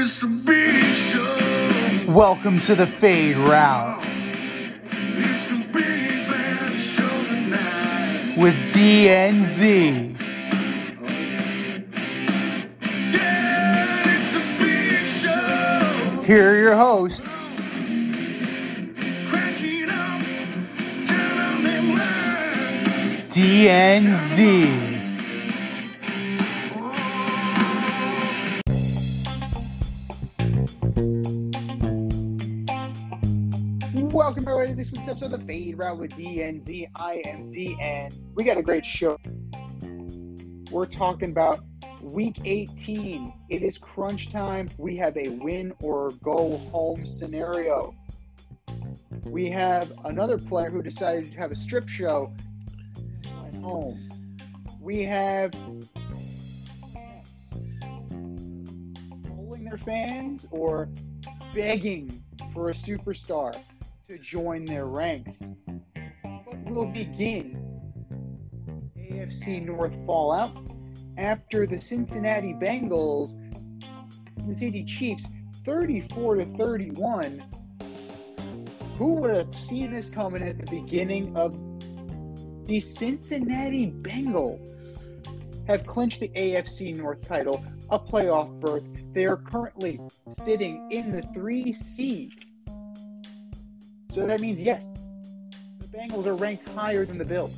it's a big show. Welcome to the Fade Route It's a big bad show tonight. with DNZ. Yeah, it's a big show. Here are your hosts, Cracking up, telling them lies. DNZ. To this week's episode of the Fade Route with DNZ. I and we got a great show. We're talking about week 18. It is crunch time. We have a win or go home scenario. We have another player who decided to have a strip show at home. We have trolling their fans or begging for a superstar to join their ranks. But we'll begin AFC North fallout after the Cincinnati Bengals, the City Chiefs, 34 to 31. Who would have seen this coming at the beginning of the Cincinnati Bengals have clinched the AFC North title, a playoff berth. They are currently sitting in the three seed. So that means yes, the Bengals are ranked higher than the Bills.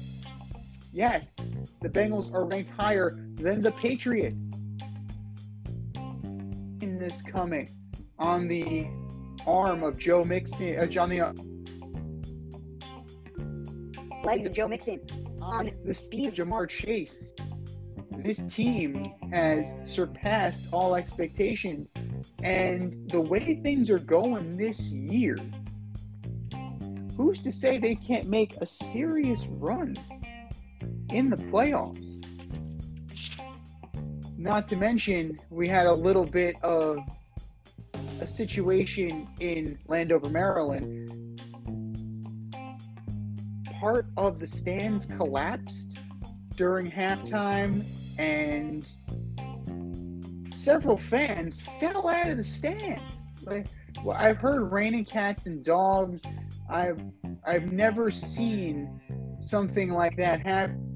Yes, the Bengals are ranked higher than the Patriots. In this coming on the arm of Joe Mixon, uh, John the legs of Joe Mixon. on the speed of Ja'Marr Chase. This team has surpassed all expectations, and the way things are going this year, who's to say they can't make a serious run in the playoffs? Not to mention, we had a little bit of a situation in Landover, Maryland. Part of the stands collapsed during halftime, and several fans fell out of the stands. Like, well, I've heard raining cats and dogs. I've I've never seen something like that happen.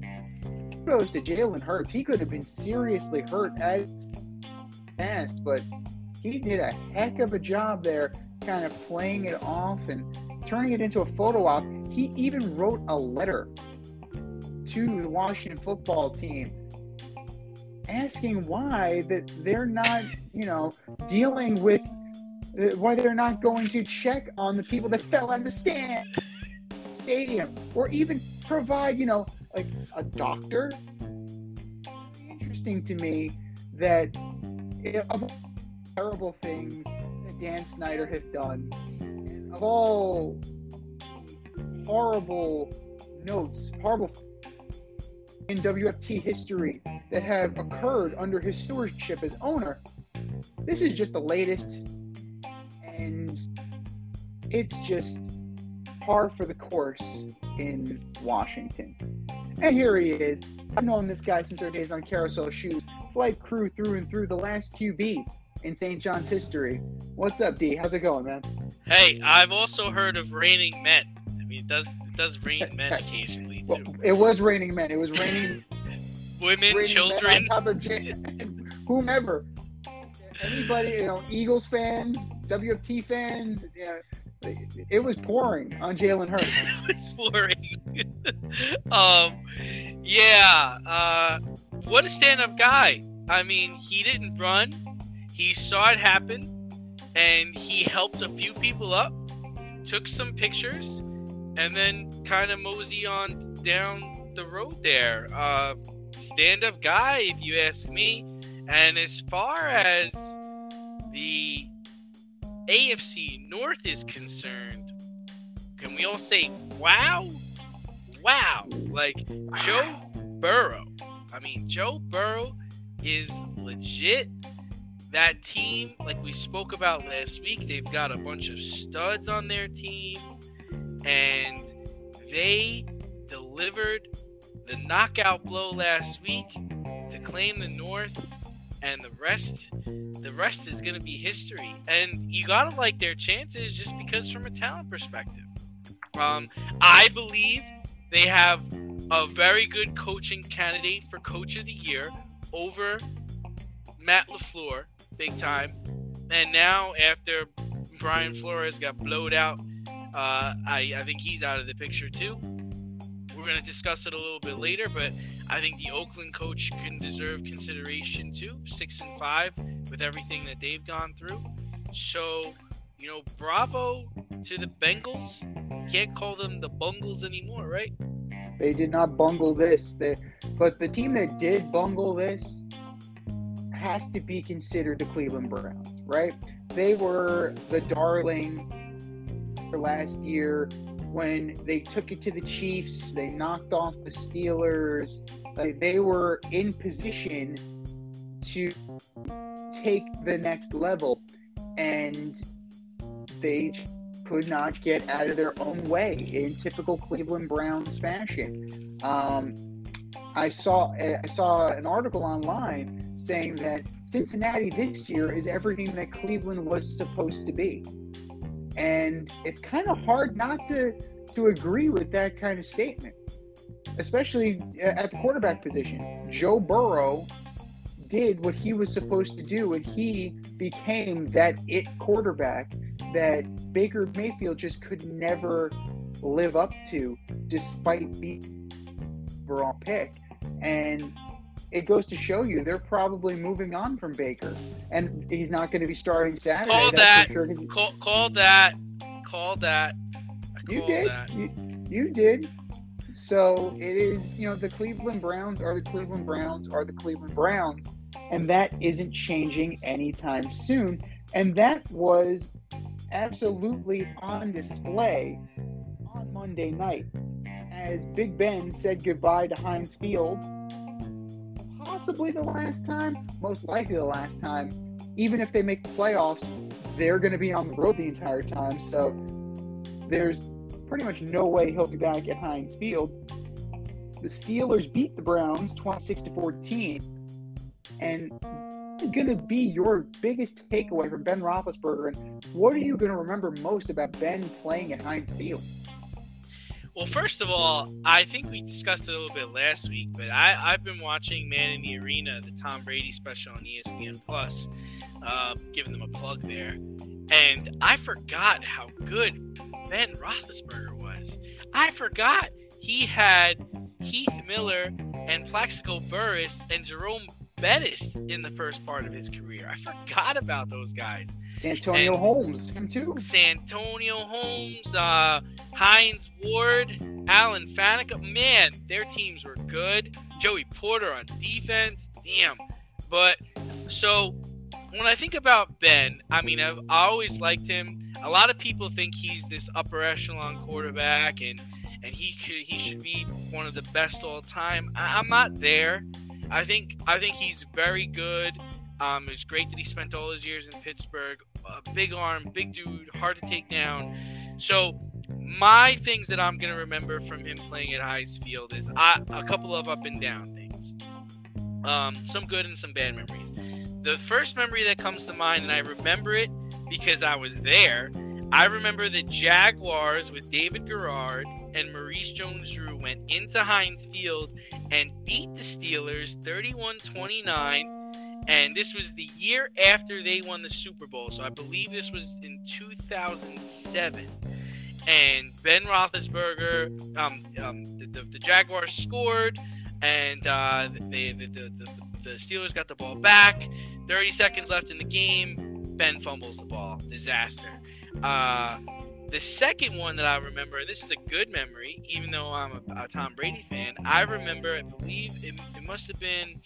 Kudos to Jalen Hurts. He could have been seriously hurt as fast, but he did a heck of a job there, kind of playing it off and turning it into a photo op. He even wrote a letter to the Washington football team asking why that they're not, you know, dealing with why they're not going to check on the people that fell of the stand stadium or even provide, you know, like a doctor. Interesting to me that eh, of terrible things that Dan Snyder has done, of all horrible notes, horrible in WFT history that have occurred under his stewardship as owner, this is just the latest, and it's just par for the course in Washington. And here he is. I've known this guy since our days on Carousel Shoes, flight crew through and through, the last QB in St. John's history. What's up, D? How's it going, man? Hey, I've also heard of raining men. I mean, it does it does rain men occasionally Well, it was raining men. It was raining, Women, raining men children. on top of J- whomever. Anybody, you know, Eagles fans, WFT fans, yeah, it, it was pouring on Jalen Hurts. it's boring. um, yeah. Uh, what a stand-up guy. I mean, he didn't run. He saw it happen, and he helped a few people up, took some pictures, and then kind of mosey on down the road there. Uh, stand-up guy, if you ask me. And as far as the AFC North is concerned, can we all say wow? Wow. Like Joe Burrow. I mean, Joe Burrow is legit. That team, like we spoke about last week, they've got a bunch of studs on their team, and they delivered the knockout blow last week to claim the North and the rest, the rest is gonna be history. And you gotta like their chances just because from a talent perspective. Um, I believe they have a very good coaching candidate for coach of the year over Matt LaFleur, big time. And now after Brian Flores got blowed out, uh, I, I think he's out of the picture too. We're going to discuss it a little bit later, but I think the Oakland coach can deserve consideration too. Six and five with everything that they've gone through. So, you know, bravo to the Bengals. Can't call them the Bungles anymore, right? They did not bungle this. They, but the team that did bungle this has to be considered the Cleveland Browns, right? They were the darling for last year when they took it to the Chiefs. They knocked off the Steelers. They were in position to take the next level, and they could not get out of their own way in typical Cleveland Browns fashion. Um, I saw I saw an article online saying that Cincinnati this year is everything that Cleveland was supposed to be, and it's kind of mm. hard not to to agree with that kind of statement, especially uh, at the quarterback position. Joe Burrow did what he was supposed to do, and he became that it quarterback that Baker Mayfield just could never live up to, despite being overall pick. And it goes to show you they're probably moving on from Baker, and he's not going to be starting Saturday. Call that. sure, Call, call that. Call that. I You did. that. You, you did. So it is, you know, the Cleveland Browns are the Cleveland Browns are the Cleveland Browns, and that isn't changing anytime soon. And that was absolutely on display on Monday night as Big Ben said goodbye to Heinz Field. Possibly the last time, most likely the last time. Even if they make the playoffs, they're going to be on the road the entire time. So there's pretty much no way he'll be back at Heinz Field. The Steelers beat the Browns 26 to 14. And is going to be your biggest takeaway from Ben Roethlisberger. And what are you going to remember most about Ben playing at Heinz Field? Well, first of all, I think we discussed it a little bit last week, but I, I've been watching Man in the Arena, the Tom Brady special on ESPN Plus, uh, giving them a plug there, and I forgot how good Ben Roethlisberger was. I forgot he had Heath Miller and Plaxico Burress and Jerome Bettis in the first part of his career. I forgot about those guys. Santonio And- Holmes, him too. Santonio Holmes, uh, Hines Ward, Alan Faneca. Man, their teams were good. Joey Porter on defense. Damn. But so when I think about Ben, I mean, I've I always liked him. A lot of people think he's this upper echelon quarterback, and and he could he should be one of the best all time. I, I'm not there. I think I think he's very good. Um, it's great that he spent all his years in Pittsburgh. Uh, big arm, big dude, hard to take down. So my things that I'm gonna remember from him playing at Heinz Field is I, a couple of up and down things. Um, some good and some bad memories. The first memory that comes to mind, and I remember it because I was there. I remember the Jaguars with David Garrard and Maurice Jones-Drew went into Heinz Field and beat the Steelers 31-29 and this was the year after they won the Super Bowl. So I believe this was in 2007. And Ben Roethlisberger, um, um, the, the, the Jaguars scored, and uh, the, the, the, the, the Steelers got the ball back. 30 seconds left in the game. Ben fumbles the ball. Disaster. Uh, the second one that I remember, and this is a good memory, even though I'm a, a Tom Brady fan, I remember, I believe it, it must have been,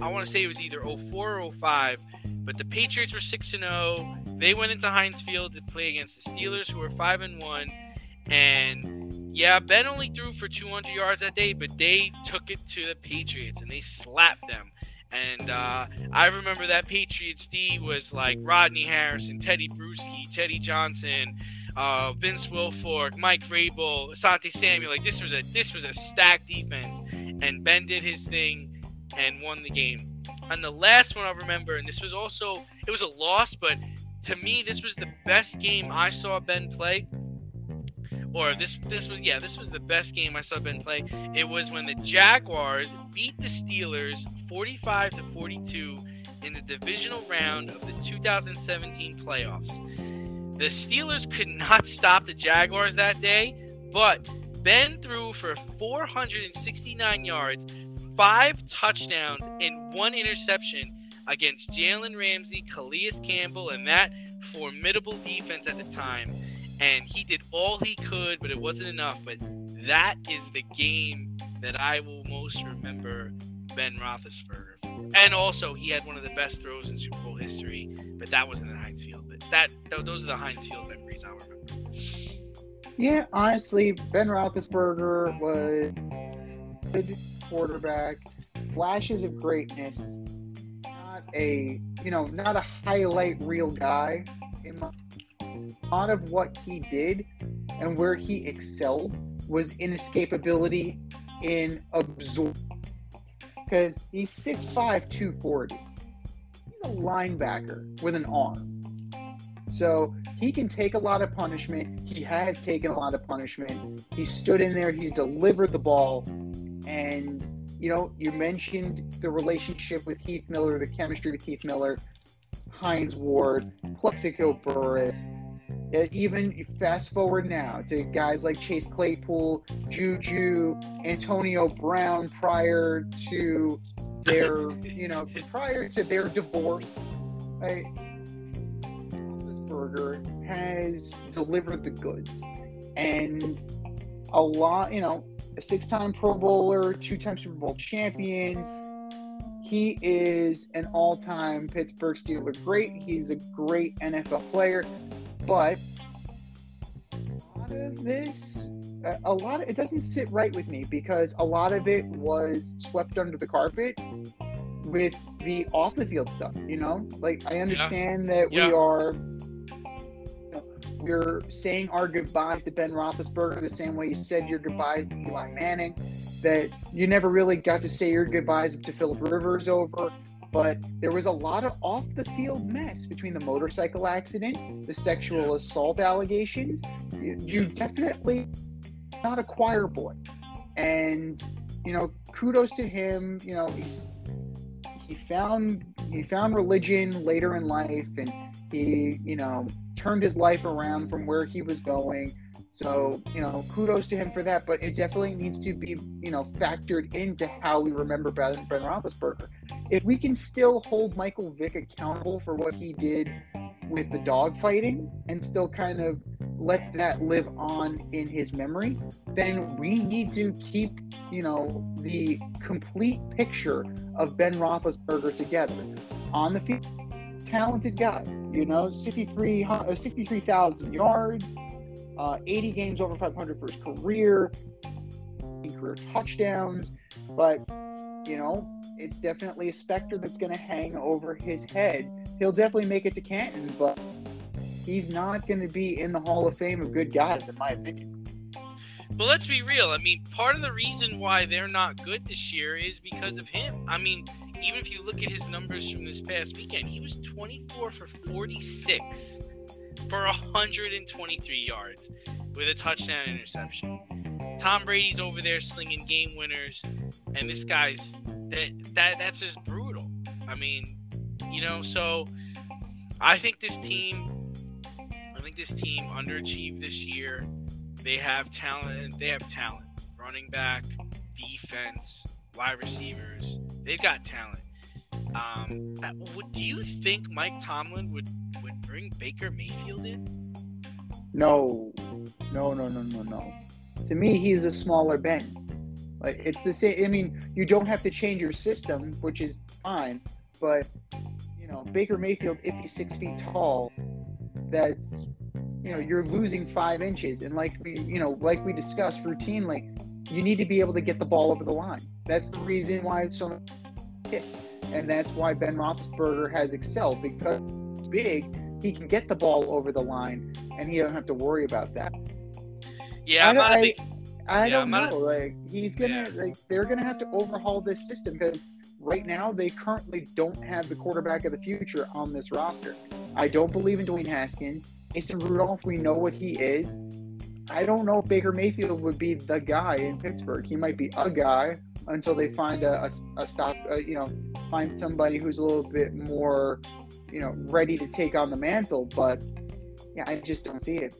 I want to say it was either 04 or 05, but the Patriots were 6 and 0. They went into Heinz Field to play against the Steelers, who were 5 and 1. And yeah, Ben only threw for 200 yards that day, but they took it to the Patriots and they slapped them. And uh, I remember that Patriots D was like Rodney Harrison, Teddy Bruschi, Teddy Johnson, uh, Vince Wilfork, Mike Vrabel, Asante Samuel. Like this was a this was a stacked defense, and Ben did his thing and won the game. and the last one I remember, and this was also it was a loss, but to me this was the best game I saw Ben play. Or this this was yeah this was the best game I saw Ben play. It was when the Jaguars beat the Steelers 45 to 42 in the divisional round of the 2017 playoffs. The Steelers could not stop the Jaguars that day, but Ben threw for 469 yards, five touchdowns, and one interception against Jalen Ramsey, Calais Campbell, and that formidable defense at the time. And he did all he could, but it wasn't enough. But that is the game that I will most remember Ben Roethlisberger. And also, he had one of the best throws in Super Bowl history, but that wasn't at Heinz Field. But that those are the Heinz Field memories I remember. Yeah, honestly, Ben Roethlisberger was a good quarterback, flashes of greatness, not a you know not a highlight reel guy. Lot of what he did and where he excelled was in escapability, in absorb. Because he's 6'5", 240. He's a linebacker with an arm. So he can take a lot of punishment. He has taken a lot of punishment. He stood in there. He's delivered the ball. And, you know, you mentioned the relationship with Heath Miller, the chemistry with Heath Miller, Hines Ward, Plaxico Burress. Uh, Even fast forward now to guys like Chase Claypool, Juju, Antonio Brown prior to their, you know, prior to their divorce. Right? Roethlisberger has delivered the goods, and a lot, you know, a six-time Pro Bowler, two-time Super Bowl champion. He is an all-time Pittsburgh Steeler great. He's a great NFL player, but a lot of this, a- a lot of it doesn't sit right with me because a lot of it was swept under the carpet with the off the field stuff. You know, like I understand that Yeah. we are we're saying our goodbyes to Ben Roethlisberger the same way you said your goodbyes to Eli Manning. That you never really got to say your goodbyes to Philip Rivers over, but there was a lot of off the field mess between the motorcycle accident, the sexual assault allegations. You, you definitely not a choir boy, and you know kudos to him. You know he's he found he found religion later in life, and he you know turned his life around from where he was going. So, you know, kudos to him for that, but it definitely needs to be, you know, factored into how we remember Ben, ben Roethlisberger. If we can still hold Michael Vick accountable for what he did with the dog fighting and still kind of let that live on in his memory, then we need to keep, you know, the complete picture of Ben Roethlisberger together on the field. Talented guy, you know, 63 uh, 63,000 yards, uh, 80 games over 500 for his career, career touchdowns. But, you know, it's definitely a specter that's going to hang over his head. He'll definitely make it to Canton, but he's not going to be in the Hall of Fame of good guys, in my opinion. But let's be real. I mean, part of the reason why they're not good this year is because of him. I mean, even if you look at his numbers from this past weekend, he was 24 for 46 for 123 yards with a touchdown interception. Tom Brady's over there slinging game winners, and this guy's that that that's just brutal. I mean, you know, so I think this team, I think this team underachieved this year. They have talent. They have talent. Running back, defense, wide receivers. They've got talent. Um, uh, would do you think Mike Tomlin would would bring Baker Mayfield in? No, no, no, no, no, no. To me, he's a smaller Ben. Like it's the same. I mean, you don't have to change your system, which is fine. But you know, Baker Mayfield, if he's six feet tall, that's you know you're losing five inches. And like we, you know, like we discussed routinely, you need to be able to get the ball over the line. That's the reason why it's so. And that's why Ben Roethlisberger has excelled because he's big. He can get the ball over the line, and he doesn't have to worry about that. Yeah, I'm not a I- big. I Yeah, don't know. Like he's gonna Yeah. like they're gonna have to overhaul this system because right now they currently don't have the quarterback of the future on this roster. I don't believe in Dwayne Haskins. Mason Rudolph, we know what he is. I don't know if Baker Mayfield would be the guy in Pittsburgh. He might be a guy until they find a, a, a stop, uh, you know, find somebody who's a little bit more, you know, ready to take on the mantle. But yeah, I just don't see it.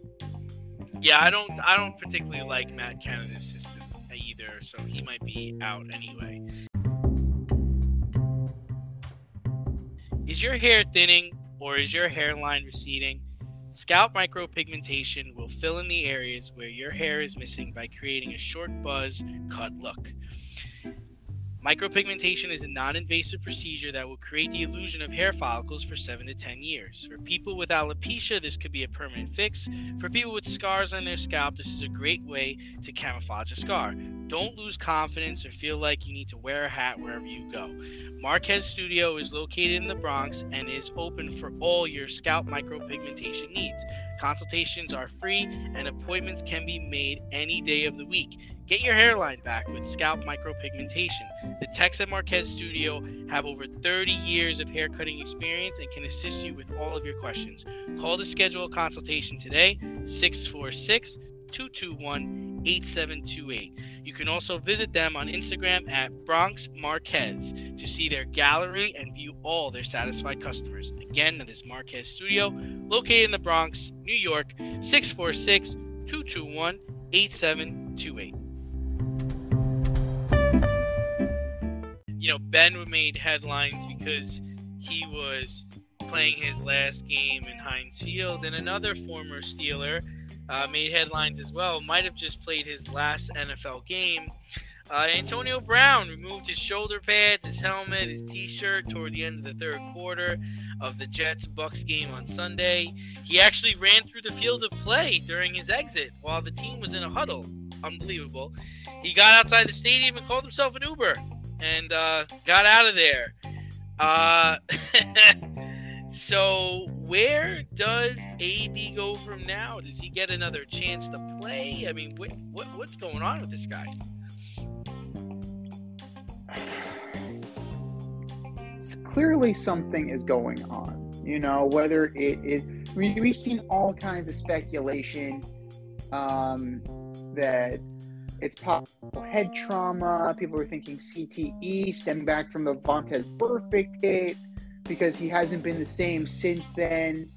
Yeah, I don't. I don't particularly like Matt Canada's system either, so he might be out anyway. Is your hair thinning or is your hairline receding? Scalp micropigmentation will fill in the areas where your hair is missing by creating a short buzz cut look. Micropigmentation is a non invasive procedure that will create the illusion of hair follicles for 7 to 10 years. For people with alopecia, this could be a permanent fix. For people with scars on their scalp, this is a great way to camouflage a scar. Don't lose confidence or feel like you need to wear a hat wherever you go. Marquez Studio is located in the Bronx and is open for all your scalp micropigmentation needs. Consultations are free and appointments can be made any day of the week. Get your hairline back with scalp micropigmentation. The techs at Marquez Studio have over 30 years of hair cutting experience and can assist you with all of your questions. Call to schedule a consultation today, 646 221 8728. You can also visit them on Instagram at Bronx Marquez to see their gallery and view all their satisfied customers. Again, that is Marquez Studio, located in the Bronx, New York, 646 221 8728. You know, Ben made headlines because he was playing his last game in Heinz Field, and another former Steeler uh, made headlines as well. Might have just played his last NFL game. Uh, Antonio Brown removed his shoulder pads, his helmet, his T-shirt toward the end of the third quarter of the Jets Bucks game on Sunday. He actually ran through the field of play during his exit while the team was in a huddle. Unbelievable. He got outside the stadium and called himself an Uber and uh, got out of there. Uh, so where does AB go from now? Does he get another chance to play? I mean, what, what what's going on with this guy? It's clearly something is going on. You know, whether it is, we, we've seen all kinds of speculation um, that it's possible head trauma. People are thinking CTE stemming back from the Vontaze Burfict hit because he hasn't been the same since then.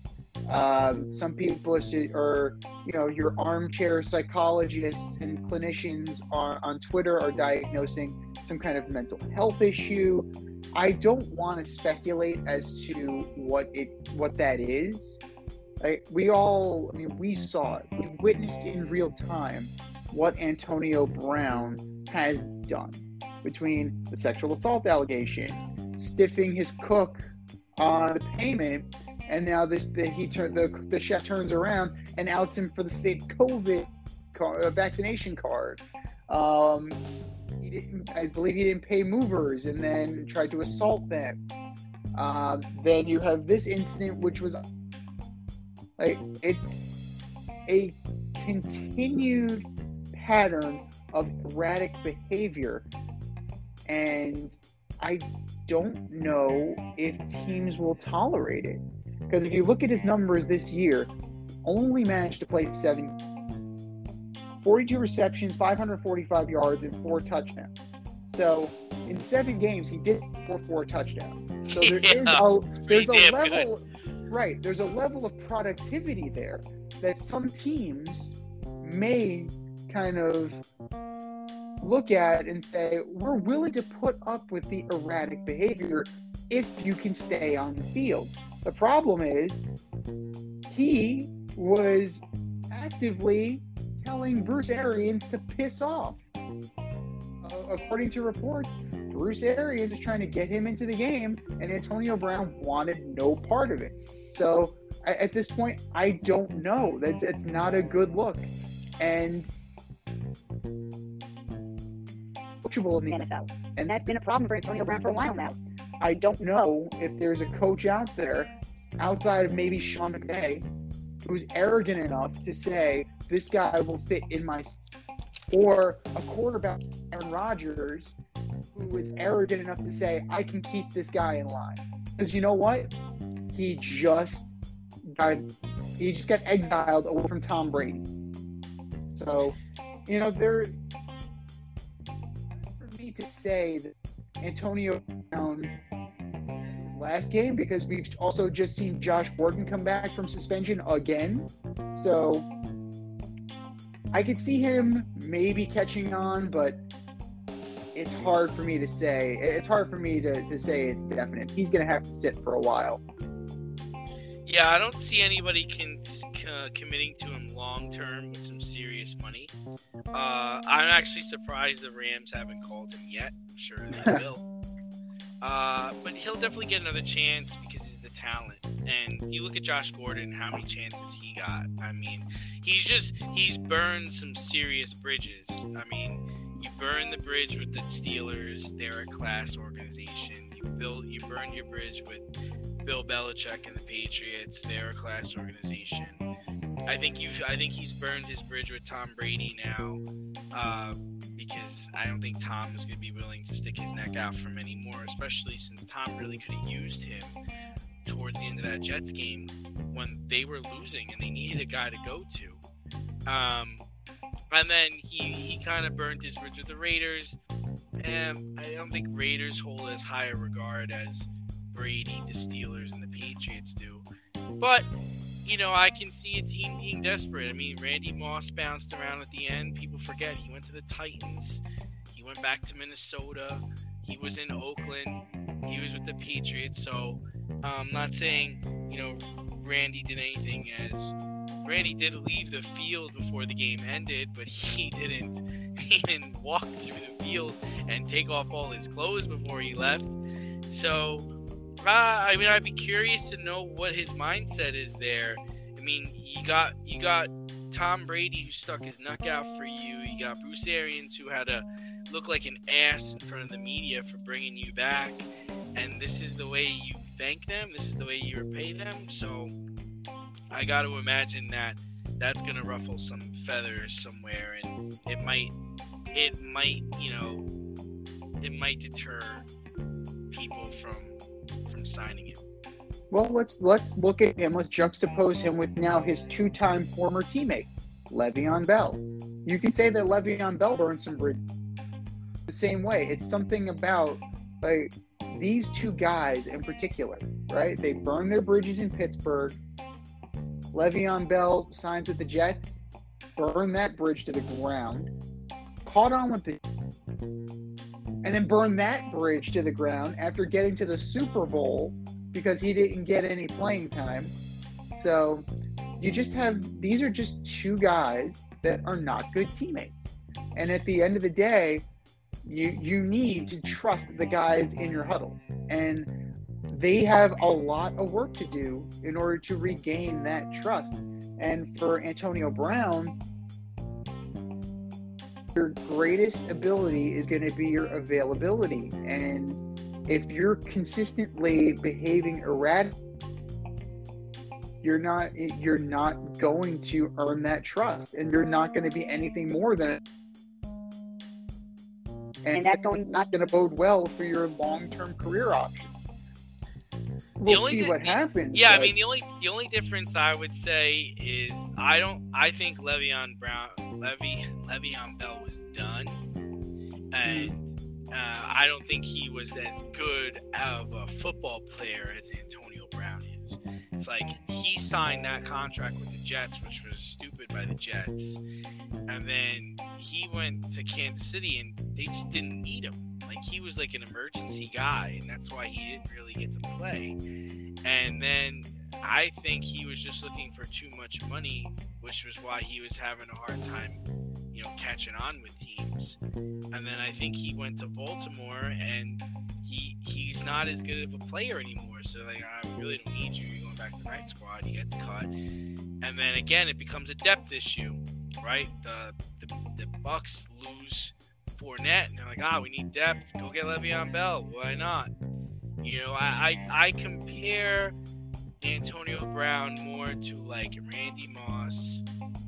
Um, some people are, you know, your armchair psychologists and clinicians on, on Twitter are diagnosing some kind of mental health issue. I don't want to speculate as to what it what that is. I, we all, I mean, we saw it. We witnessed in real time what Antonio Brown has done between the sexual assault allegation, stiffing his cook on the payment, and now this the, he turn the the chef turns around and outs him for the fake COVID uh, vaccination card. Um, he didn't, I believe he didn't pay movers, and then tried to assault them. Um, then you have this incident, which was like it's a continued pattern of erratic behavior, and I don't know if teams will tolerate it. Because if you look at his numbers this year, only managed to play seven, 42 receptions, 545 yards, and four touchdowns. So in seven games, he did score four touchdowns. So there is Yeah, a there's a level, right? There's a level of productivity there that some teams may kind of look at and say, we're willing to put up with the erratic behavior if you can stay on the field. The problem is, he was actively telling Bruce Arians to piss off. Uh, according to reports, Bruce Arians was trying to get him into the game, and Antonio Brown wanted no part of it. So at this point, I don't know. That that's not a good look, and coachable in the NFL. And that's been a problem for Antonio Brown for a while now. I don't know if there's a coach out there outside of maybe Sean McVay who's arrogant enough to say this guy will fit in my or a quarterback Aaron Rodgers who was arrogant enough to say, I can keep this guy in line. Because you know what? He just got he just got exiled away from Tom Brady. So, you know, there to say that Antonio Brown last game because we've also just seen Josh Gordon come back from suspension again. So I could see him maybe catching on, but it's hard for me to say. It's hard for me to, to say it's definite. He's going to have to sit for a while. Yeah, I don't see anybody can, uh, committing to him long term with some serious money. Uh, I'm actually surprised the Rams haven't called him yet. I'm sure they will. Uh, but he'll definitely get another chance because he's the talent. And you look at Josh Gordon, how many chances he got. I mean, he's just he's burned some serious bridges. I mean, you burn the bridge with the Steelers; they're a class organization. You build, you burn your bridge with Bill Belichick and the Patriots; they're a class organization. I think you, I think he's burned his bridge with Tom Brady now, uh, because I don't think Tom is going to be willing to stick his neck out for him anymore, especially since Tom really could have used him towards the end of that Jets game when they were losing and they needed a guy to go to. Um, and then he, he kind of burned his bridge with the Raiders. And I don't think Raiders hold as high a regard as Brady, the Steelers, and the Patriots do. But, you know, I can see a team being desperate. I mean, Randy Moss bounced around at the end. People forget he went to the Titans, he went back to Minnesota, he was in Oakland, he was with the Patriots. So, I'm not saying, you know, Randy did anything as Randy did leave the field before the game ended, but he didn't he walk through the field and take off all his clothes before he left. So, uh, I mean, I'd be curious to know what his mindset is there. I mean, you got you got Tom Brady who stuck his neck out for you. You got Bruce Arians who had to look like an ass in front of the media for bringing you back, and this is the way you thank them. This is the way you repay them. So, I got to imagine that that's gonna ruffle some feathers somewhere, and it might it might you know it might deter people from from signing him. Well, let's let's look at him. Let's juxtapose him with now his two-time former teammate, Le'Veon Bell. You can say that Le'Veon Bell burned some bridges the same way. It's something about like these two guys in particular, right? They burned their bridges in Pittsburgh. Le'Veon Bell signs with the Jets, burn that bridge to the ground, caught on with the and then burn that bridge to the ground after getting to the Super Bowl because he didn't get any playing time. So you just have these are just two guys that are not good teammates. And at the end of the day, you you need to trust the guys in your huddle. And they have a lot of work to do in order to regain that trust. And for Antonio Brown, your greatest ability is going to be your availability. And if you're consistently behaving erratic, you're not you're not going to earn that trust, and you're not going to be anything more than. And, And that's going- not going to bode well for your long-term career options. We'll see thi- what happens. Yeah, I mean the only the only difference I would say is I don't I think Le'Veon Brown Levy Le'Veon Bell was done, and uh, I don't think he was as good of a football player as Antonio Brown. Like he signed that contract with the Jets, which was stupid by the Jets, and then he went to Kansas City and they just didn't need him. Like he was like an emergency guy, and that's why he didn't really get to play. And then I think he was just looking for too much money, which was why he was having a hard time, catching on with teams. And then I think he went to Baltimore and he he's not as good of a player anymore. So they're like I really don't need you. You're going back to the night squad. He gets cut. And then again it becomes a depth issue, right? The the, the Bucks lose Fournette and they're like, ah, we need depth. Go get Le'Veon Bell. Why not? You know, I, I, I compare Antonio Brown more to like Randy Moss,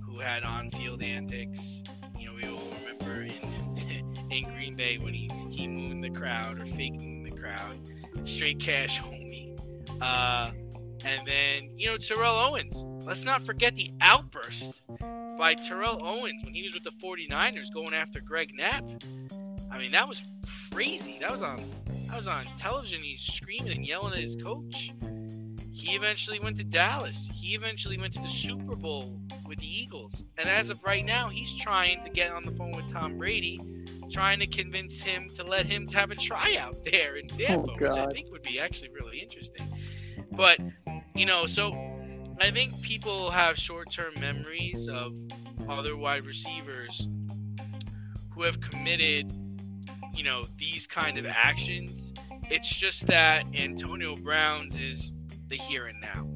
who had on-field antics. We all remember in in Green Bay when he he mooned the crowd or mooned the crowd. Straight cash, homie. Uh, and then you know Terrell Owens. Let's not forget the outbursts by Terrell Owens when he was with the 49ers going after Greg Knapp. I mean, that was crazy. That was on that was on television. He's screaming and yelling at his coach. He eventually went to Dallas. He eventually went to the Super Bowl with the Eagles. And as of right now, he's trying to get on the phone with Tom Brady, trying to convince him to let him have a tryout there in Tampa, oh, which I think would be actually really interesting. But, you know, so I think people have short term memories of other wide receivers who have committed, you know, these kind of actions. It's just that Antonio Brown's is the here and now.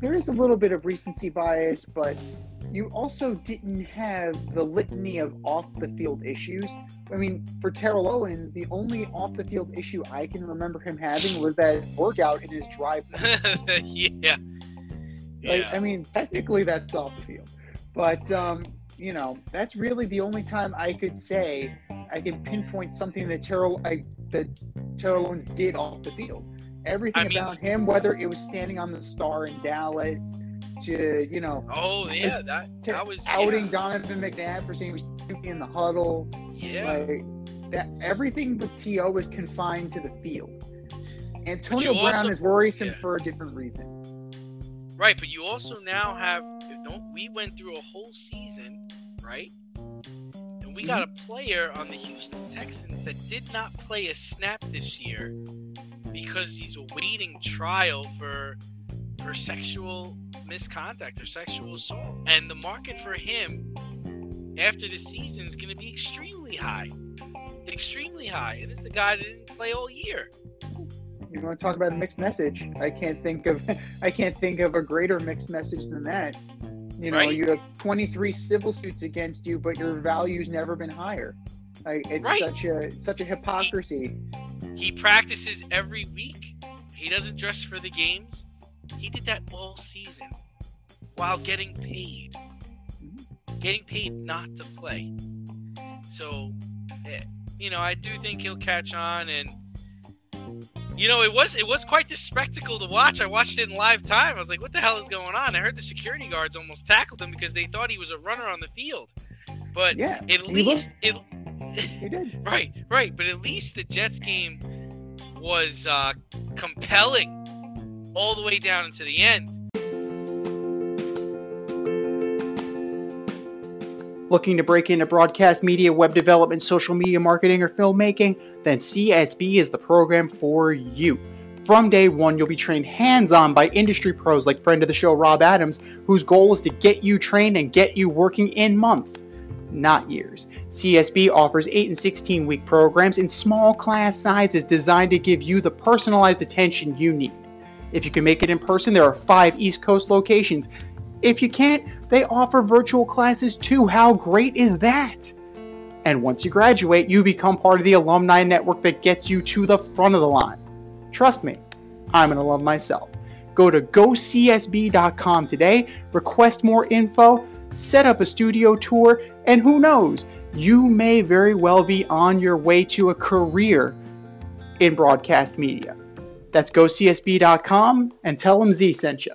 there is a little bit of recency bias, but you also didn't have the litany of off the field issues. I mean, for Terrell Owens, the only off the field issue I can remember him having was that workout in his drive. yeah. Like, Yeah. I mean, technically that's off the field, but um, you know, that's really the only time I could say I can pinpoint something that Terrell I, that Terrell Owens did off the field. Everything I mean- about him, whether it was standing on the star in Dallas, to you know, oh yeah, that that was outing yeah. Donovan McNabb for saying he was in the huddle. Yeah. Like that, everything with T.O. was confined to the field. Antonio Brown also- is worrisome yeah. for a different reason. Right, but you also now have don't we went through a whole season, right? And we got mm-hmm. a player on the Houston Texans that did not play a snap this year because he's awaiting trial for for sexual misconduct or sexual assault. And the market for him after the season is going to be extremely high. Extremely high. And this is a guy that didn't play all year. You want to talk about a mixed message? I can't think of I can't think of a greater mixed message than that. You know, Right. you have 23 civil suits against you, but your value's never been higher. Like, it's Right. such a such a hypocrisy. He practices every week. He doesn't dress for the games. He did that all season while getting paid. Getting paid not to play. So, eh, you know, I do think he'll catch on and you know, it was it was quite the spectacle to watch. I watched it in live time. I was like, "What the hell is going on?" I heard the security guards almost tackled him because they thought he was a runner on the field. But Yeah, at least it he did. Right, right. But at least the Jets game was uh, compelling all the way down into the end. Looking to break into broadcast media, web development, social media marketing, or filmmaking? Then CSB is the program for you. From day one, you'll be trained hands on by industry pros like friend of the show Rob Adams, whose goal is to get you trained and get you working in months, not years. CSB offers 8 and 16 week programs in small class sizes designed to give you the personalized attention you need. If you can make it in person, there are five East Coast locations. If you can't, they offer virtual classes too. How great is that? And once you graduate, you become part of the alumni network that gets you to the front of the line. Trust me, I'm an alum myself. Go to gocsb.com today, request more info, set up a studio tour, and who knows, you may very well be on your way to a career in broadcast media. That's gocsb.com and tell them Z sent you.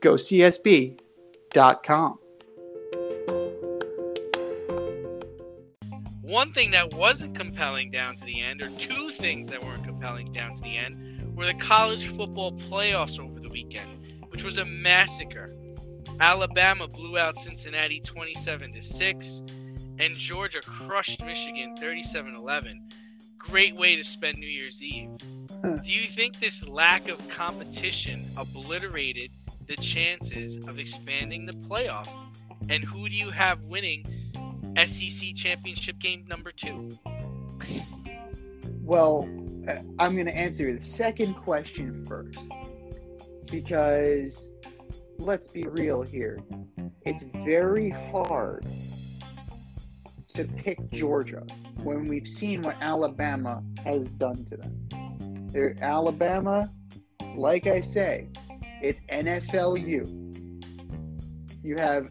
gocsb.com. One thing that wasn't compelling down to the end, or two things that weren't compelling down to the end, were the college football playoffs over the weekend, which was a massacre. Alabama blew out Cincinnati 27 to 6, and Georgia crushed Michigan 37-11. Great way to spend New Year's Eve. Do you think this lack of competition obliterated the chances of expanding the playoff? And who do you have winning SEC championship game number two? Well, uh, I'm going to answer the second question first. Because let's be real here. It's very hard to pick Georgia when we've seen what Alabama has done to them. They're, Alabama, like I say, it's NFLU. You have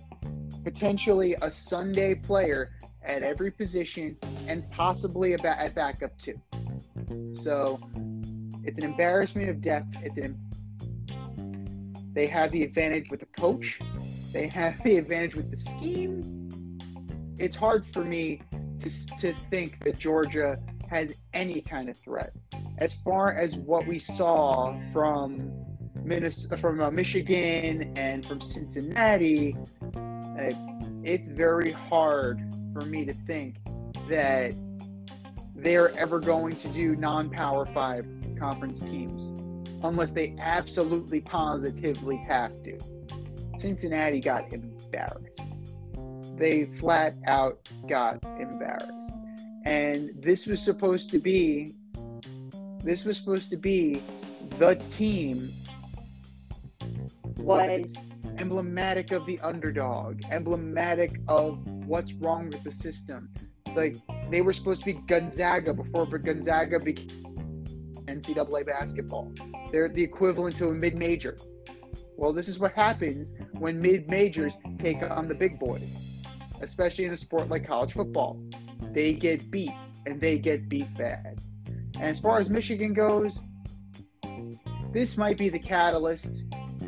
potentially a Sunday player at every position and possibly a ba- at backup too. So it's an embarrassment of depth. It's an they have the advantage with the coach. They have the advantage with the scheme. It's hard for me to, to think that Georgia has any kind of threat. As far as what we saw from Minnesota, from uh, Michigan and from Cincinnati, uh, it's very hard for me to think that they're ever going to do non-power five conference teams unless they absolutely positively have to. Cincinnati got embarrassed. They flat out got embarrassed. And this was supposed to be this was supposed to be the team was emblematic of the underdog, emblematic of what's wrong with the system. Like they were supposed to be Gonzaga before but Gonzaga became NCAA basketball. They're the equivalent to a mid major. Well, this is what happens when mid majors take on the big boys, especially in a sport like college football. They get beat, and they get beat bad. And as far as Michigan goes, this might be the catalyst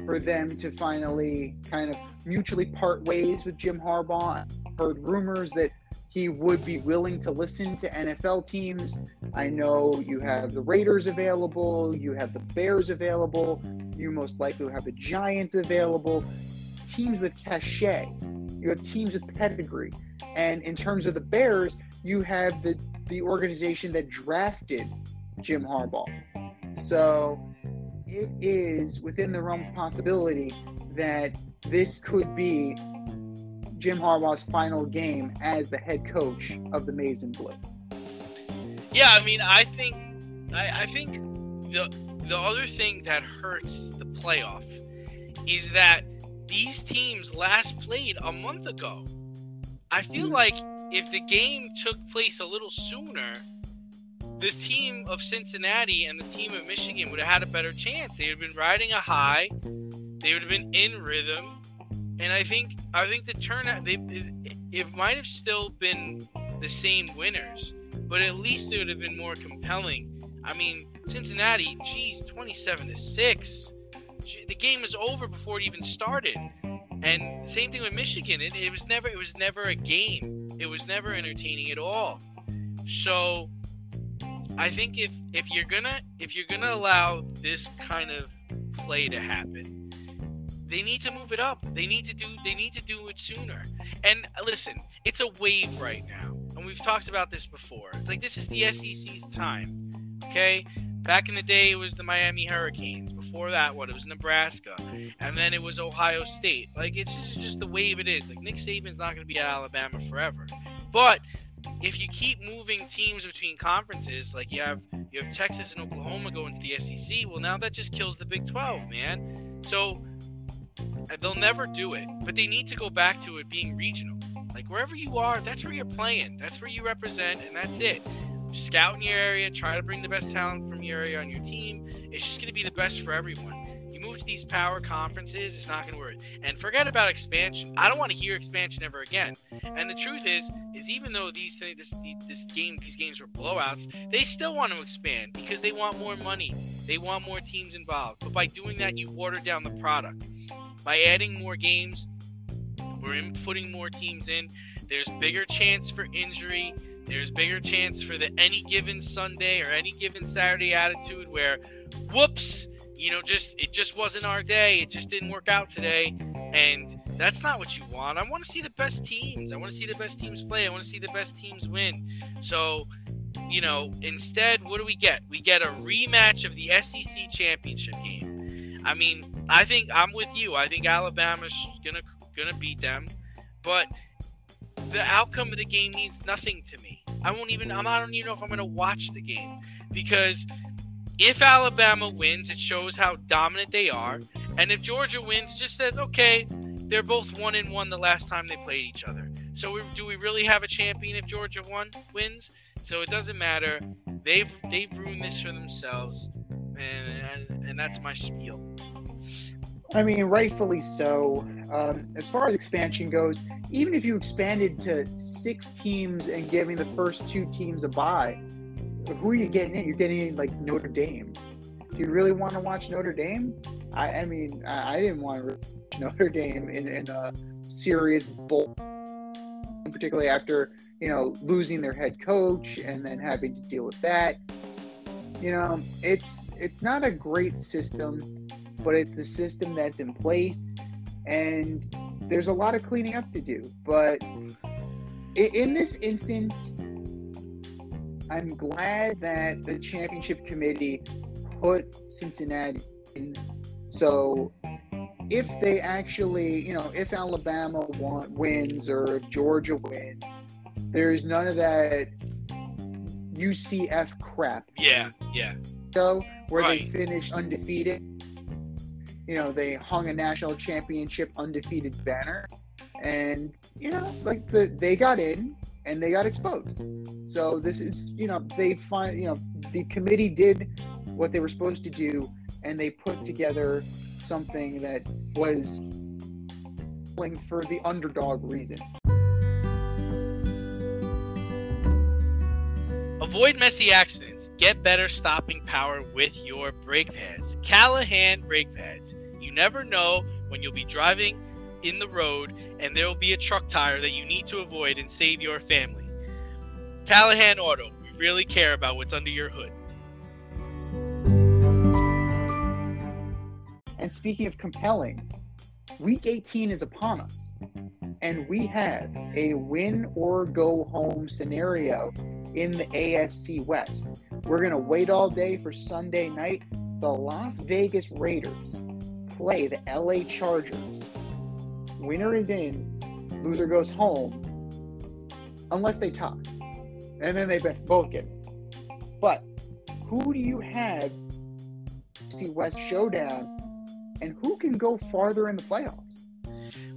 for them to finally kind of mutually part ways with Jim Harbaugh. I've heard rumors that he would be willing to listen to NFL teams. I know you have the Raiders available, you have the Bears available, you most likely have the Giants available. Teams with cachet, you have teams with pedigree. And in terms of the Bears, you have the, the organization that drafted Jim Harbaugh. So it is within the realm of possibility that this could be Jim Harbaugh's final game as the head coach of the Maize and Blue. Yeah, I mean, I think, I, I think the the other thing that hurts the playoff is that these teams last played a month ago. I feel mm-hmm. like if the game took place a little sooner, the team of Cincinnati and the team of Michigan would have had a better chance. They would have been riding a high. They would have been in rhythm, and I think I think the turnout they it, it might have still been the same winners, but at least it would have been more compelling. I mean, Cincinnati, geez, twenty-seven to six. The game was over before it even started, and same thing with Michigan. It, it was never it was never a game. It was never entertaining at all. So I think if if you're gonna if you're gonna allow this kind of play to happen, they need to move it up. They need to do they need to do it sooner. And listen, it's a wave right now, and we've talked about this before. It's like this is the SEC's time. Okay, back in the day it was the Miami Hurricanes. Before that, what it was Nebraska, and then it was Ohio State. Like it's just, just the wave it is. Like Nick Saban's not going to be at Alabama forever, but if you keep moving teams between conferences, like you have you have Texas and Oklahoma going to the SEC, well now that just kills the Big 12, man. So they'll never do it, but they need to go back to it being regional. Like wherever you are, that's where you're playing. That's where you represent, and that's it. Scout in your area, try to bring the best talent from your area on your team. It's just going to be the best for everyone. You move to these power conferences, it's not going to work. And forget about expansion. I don't want to hear expansion ever again. And the truth is, is even though these thi- this this game these games were blowouts, they still want to expand because they want more money. They want more teams involved. But by doing that, you water down the product. By adding more games, we're in putting more teams in. There's bigger chance for injury. There's bigger chance for the any given Sunday or any given Saturday attitude where, whoops, you know, just it just wasn't our day. It just didn't work out today, and that's not what you want. I want to see the best teams. I want to see the best teams play. I want to see the best teams win. So, you know, instead, what do we get? We get a rematch of the SEC championship game. I mean, I think I'm with you. I think Alabama's gonna gonna beat them, but the outcome of the game means nothing to me. I won't even. I'm, I don't even know if I'm gonna watch the game because if Alabama wins, it shows how dominant they are, and if Georgia wins, it just says okay, they're both one and one the last time they played each other. So we, do we really have a champion if Georgia won wins? So it doesn't matter. They've they've ruined this for themselves, and and, and that's my spiel. I mean, rightfully so. Um, as far as expansion goes, even if you expanded to six teams and giving the first two teams a bye, who are you getting in? You're getting in like Notre Dame. Do you really want to watch Notre Dame? I, I mean, I, I didn't want to watch Notre Dame in, in a serious bowl, particularly after you know losing their head coach and then having to deal with that. You know, it's it's not a great system, but it's the system that's in place, and there's a lot of cleaning up to do. But in this instance, I'm glad that the championship committee put Cincinnati in. So if they actually, you know, if Alabama won, wins or Georgia wins, there's none of that UCF crap. Yeah, yeah. So where Right. they finished undefeated. You know, they hung a national championship undefeated banner, and you know, like the they got in and they got exposed. So this is, you know, they find, you know, the committee did what they were supposed to do, and they put together something that was for the underdog reason. Avoid messy accidents. Get better stopping power with your brake pads. Callahan brake pads. You never know when you'll be driving in the road and there will be a truck tire that you need to avoid and save your family. Callahan Auto. We really care about what's under your hood. And speaking of compelling, week 18 is upon us. And we have a win or go home scenario in the AFC West. We're going to wait all day for Sunday night. The Las Vegas Raiders play the LA Chargers. Winner is in, loser goes home, unless they tie. And then they both get. But who do you have to see West showdown and who can go farther in the playoffs?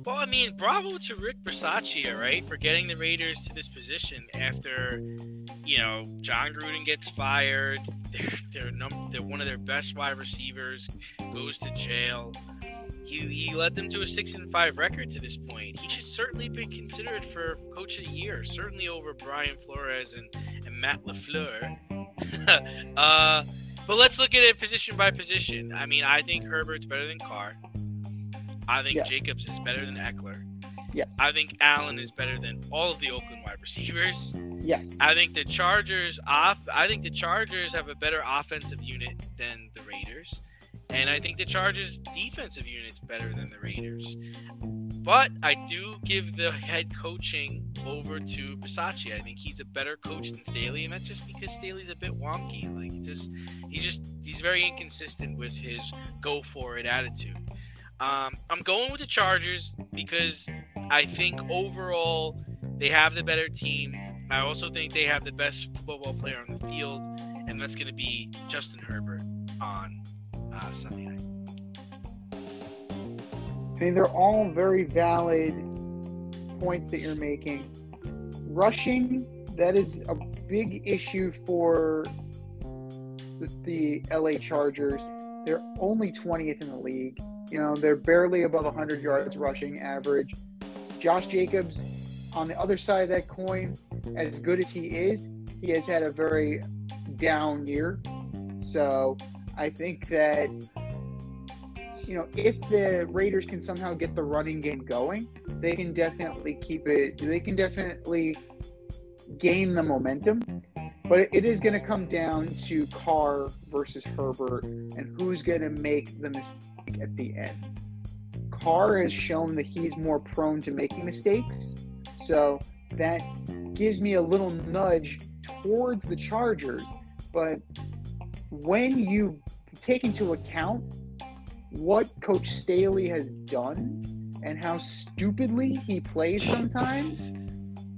Well, I mean, bravo to Rick Bisaccia, right, for getting the Raiders to this position after, you know, Jon Gruden gets fired. They're they're, num- they're one of their best wide receivers goes to jail. He, he led them to a six and five record to this point. He should certainly be considered for coach of the year, certainly over Brian Flores and, and Matt LaFleur. uh, but let's look at it position by position. I mean, I think Herbert's better than Carr. I think Yes. Jacobs is better than Ekeler. Yes. I think Allen is better than all of the Oakland wide receivers. Yes. I think the Chargers off. I think the Chargers have a better offensive unit than the Raiders, and I think the Chargers defensive unit's better than the Raiders. But I do give the head coaching over to Bisaccia. I think he's a better coach than Staley, and that's just because Staley's a bit wonky. Like he just, he just, he's very inconsistent with his go for it attitude. Um, I'm going with the Chargers because I think overall they have the better team. I also think they have the best football player on the field, and that's going to be Justin Herbert on uh, Sunday night. I mean, they're all very valid points that you're making. Rushing, that is a big issue for the, the LA Chargers. They're only 20th in the league. You know, they're barely above 100 yards rushing average. Josh Jacobs, on the other side of that coin, as good as he is, he has had a very down year. So I think that you know, if the Raiders can somehow get the running game going, they can definitely keep it. They can definitely gain the momentum. But it is going to come down to Carr versus Herbert and who's going to make the mistake at the end. Carr has shown that he's more prone to making mistakes. So that gives me a little nudge towards the Chargers. But when you take into account what Coach Staley has done and how stupidly he plays sometimes,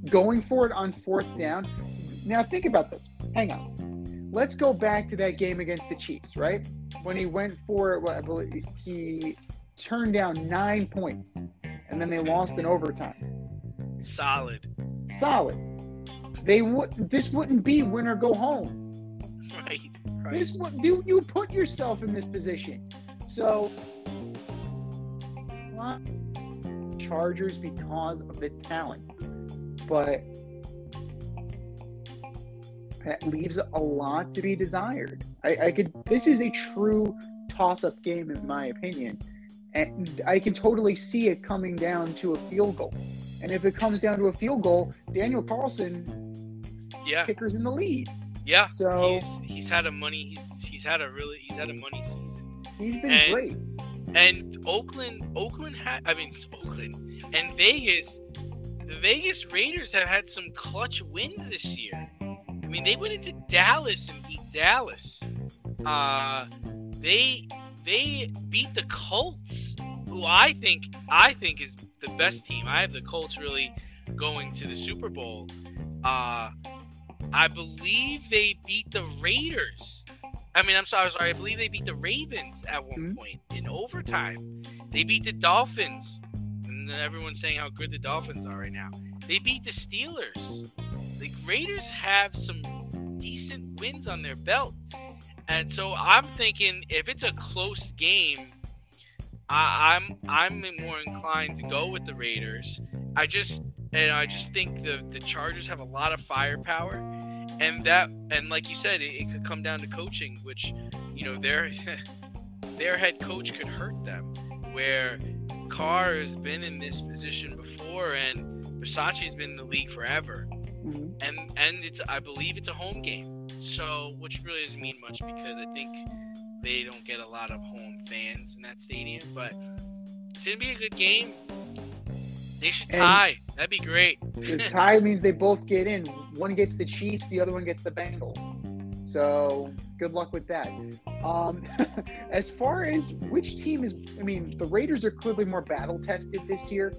going for it on fourth down. Now, think about this. Hang on. Let's go back to that game against the Chiefs, right? When he went for it, well, I believe he turned down nine points and then they lost in overtime. Solid, Solid. They would. This wouldn't be win or go home. right? Right. This would you you put yourself in this position. So Chargers because of the talent, but that leaves a lot to be desired. I, I could. This is a true toss-up game, in my opinion, and I can totally see it coming down to a field goal. And if it comes down to a field goal, Daniel Carlson, Yeah, kicker's in the lead. yeah. So He's he's had a money. He's, he's had a really he's had a money season. he's been and- great. And Oakland, Oakland had, I mean, it's Oakland and Vegas. The Vegas Raiders have had some clutch wins this year. I mean, they went into Dallas and beat Dallas. Uh, they they beat the Colts, who I think I think is the best team. I have the Colts really going to the Super Bowl. Uh, I believe they beat the Raiders. I mean, I'm sorry, I'm sorry. I believe they beat the Ravens at one Mhm. point in overtime. They beat the Dolphins, and everyone's saying how good the Dolphins are right now. They beat the Steelers. The Raiders have some decent wins on their belt, and so I'm thinking if it's a close game, I, I'm I'm more inclined to go with the Raiders. I just and I just think the the Chargers have a lot of firepower, and that and like you said, it, it could come down to coaching, which you know their their head coach could hurt them. Where Carr has been in this position before, and Bisaccia's been in the league forever, Mhm. and and it's I believe it's a home game, so which really doesn't mean much because I think they don't get a lot of home fans in that stadium, but it's gonna be a good game. They should And- tie. That'd be great. The tie means they both get in. One gets the Chiefs, the other one gets the Bengals. So good luck with that. Um, as far as which team is, I mean, the Raiders are clearly more battle tested this year,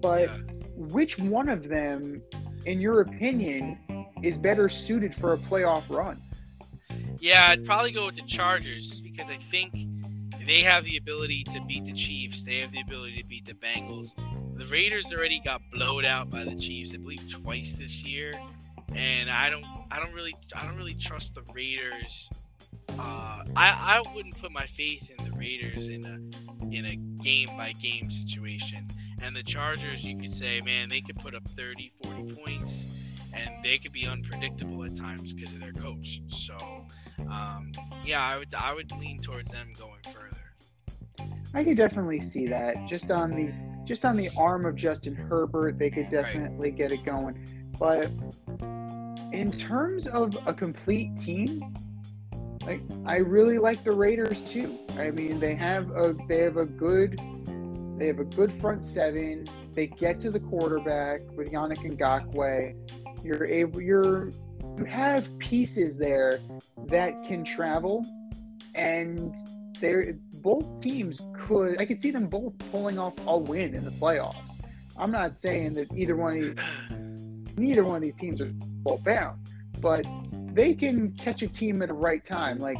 but Yeah. which one of them, in your opinion, is better suited for a playoff run? Yeah, I'd probably go with the Chargers because I think they have the ability to beat the Chiefs. They have the ability to beat the Bengals. The Raiders already got blowed out by the Chiefs, I believe, twice this year, and I don't, I don't really, I don't really trust the Raiders. Uh, I, I wouldn't put my faith in the Raiders in a, in a game by game situation. And the Chargers, you could say, man, they could put up 30, 40 points, and they could be unpredictable at times because of their coach. So, um, yeah, I would I would lean towards them going further. I could definitely see that. Just on the just on the arm of Justin Herbert, they could definitely get it going. But in terms of a complete team, like I really like the Raiders too. I mean, they have a they have a good they have a good front seven. They get to the quarterback with Yannick Ngakoue. You're able you're you have pieces there that can travel and they're both teams could I could see them both pulling off a win in the playoffs. I'm not saying that either one of these, neither one of these teams are well bound, but they can catch a team at the right time. Like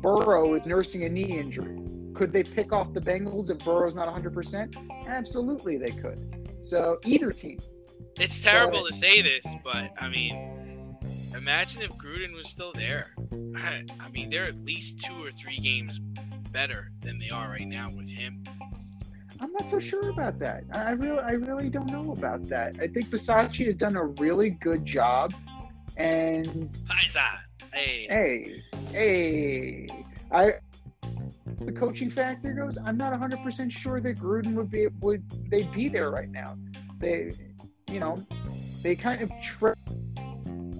Burrow is nursing a knee injury. Could they pick off the Bengals if Burrow's not 100%? Absolutely, they could. So either team. It's terrible to say this, but I mean, imagine if Gruden was still there. I mean, they're at least two or three games better than they are right now with him. I'm not so sure about that. I really, I really don't know about that. I think Bisaccia has done a really good job, and hey, hey, hey, I the coaching factor goes. I'm not 100 percent sure that Gruden would be would they be there right now. They, you know, they kind of tripped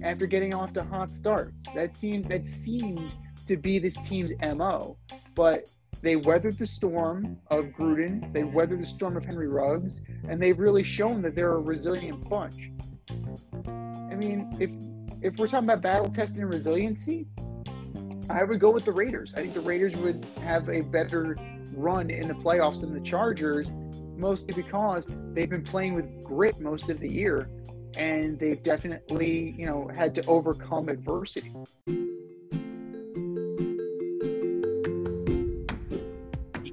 after getting off to hot starts. That seemed that seemed to be this team's mo, but they weathered the storm of Gruden. They weathered the storm of Henry Ruggs, and they've really shown that they're a resilient bunch. I mean, if if we're talking about battle testing and resiliency, I would go with the Raiders. I think the Raiders would have a better run in the playoffs than the Chargers, mostly because they've been playing with grit most of the year, and they've definitely, you know, had to overcome adversity.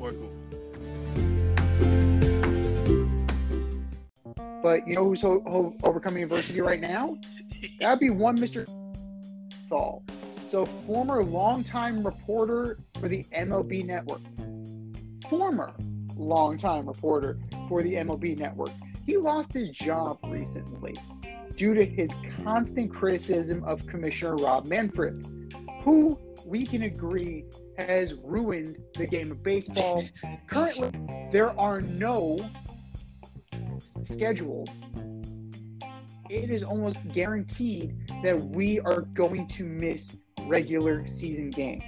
or Google. But you know who's ho- ho- overcoming adversity right now? That'd be one Mr. Thal. So, former longtime reporter for the MLB Network. Former longtime reporter for the MLB Network. He lost his job recently due to his constant criticism of Commissioner Rob Manfred, who we can agree has ruined the game of baseball. Currently, there are no scheduled it is almost guaranteed that we are going to miss regular season games.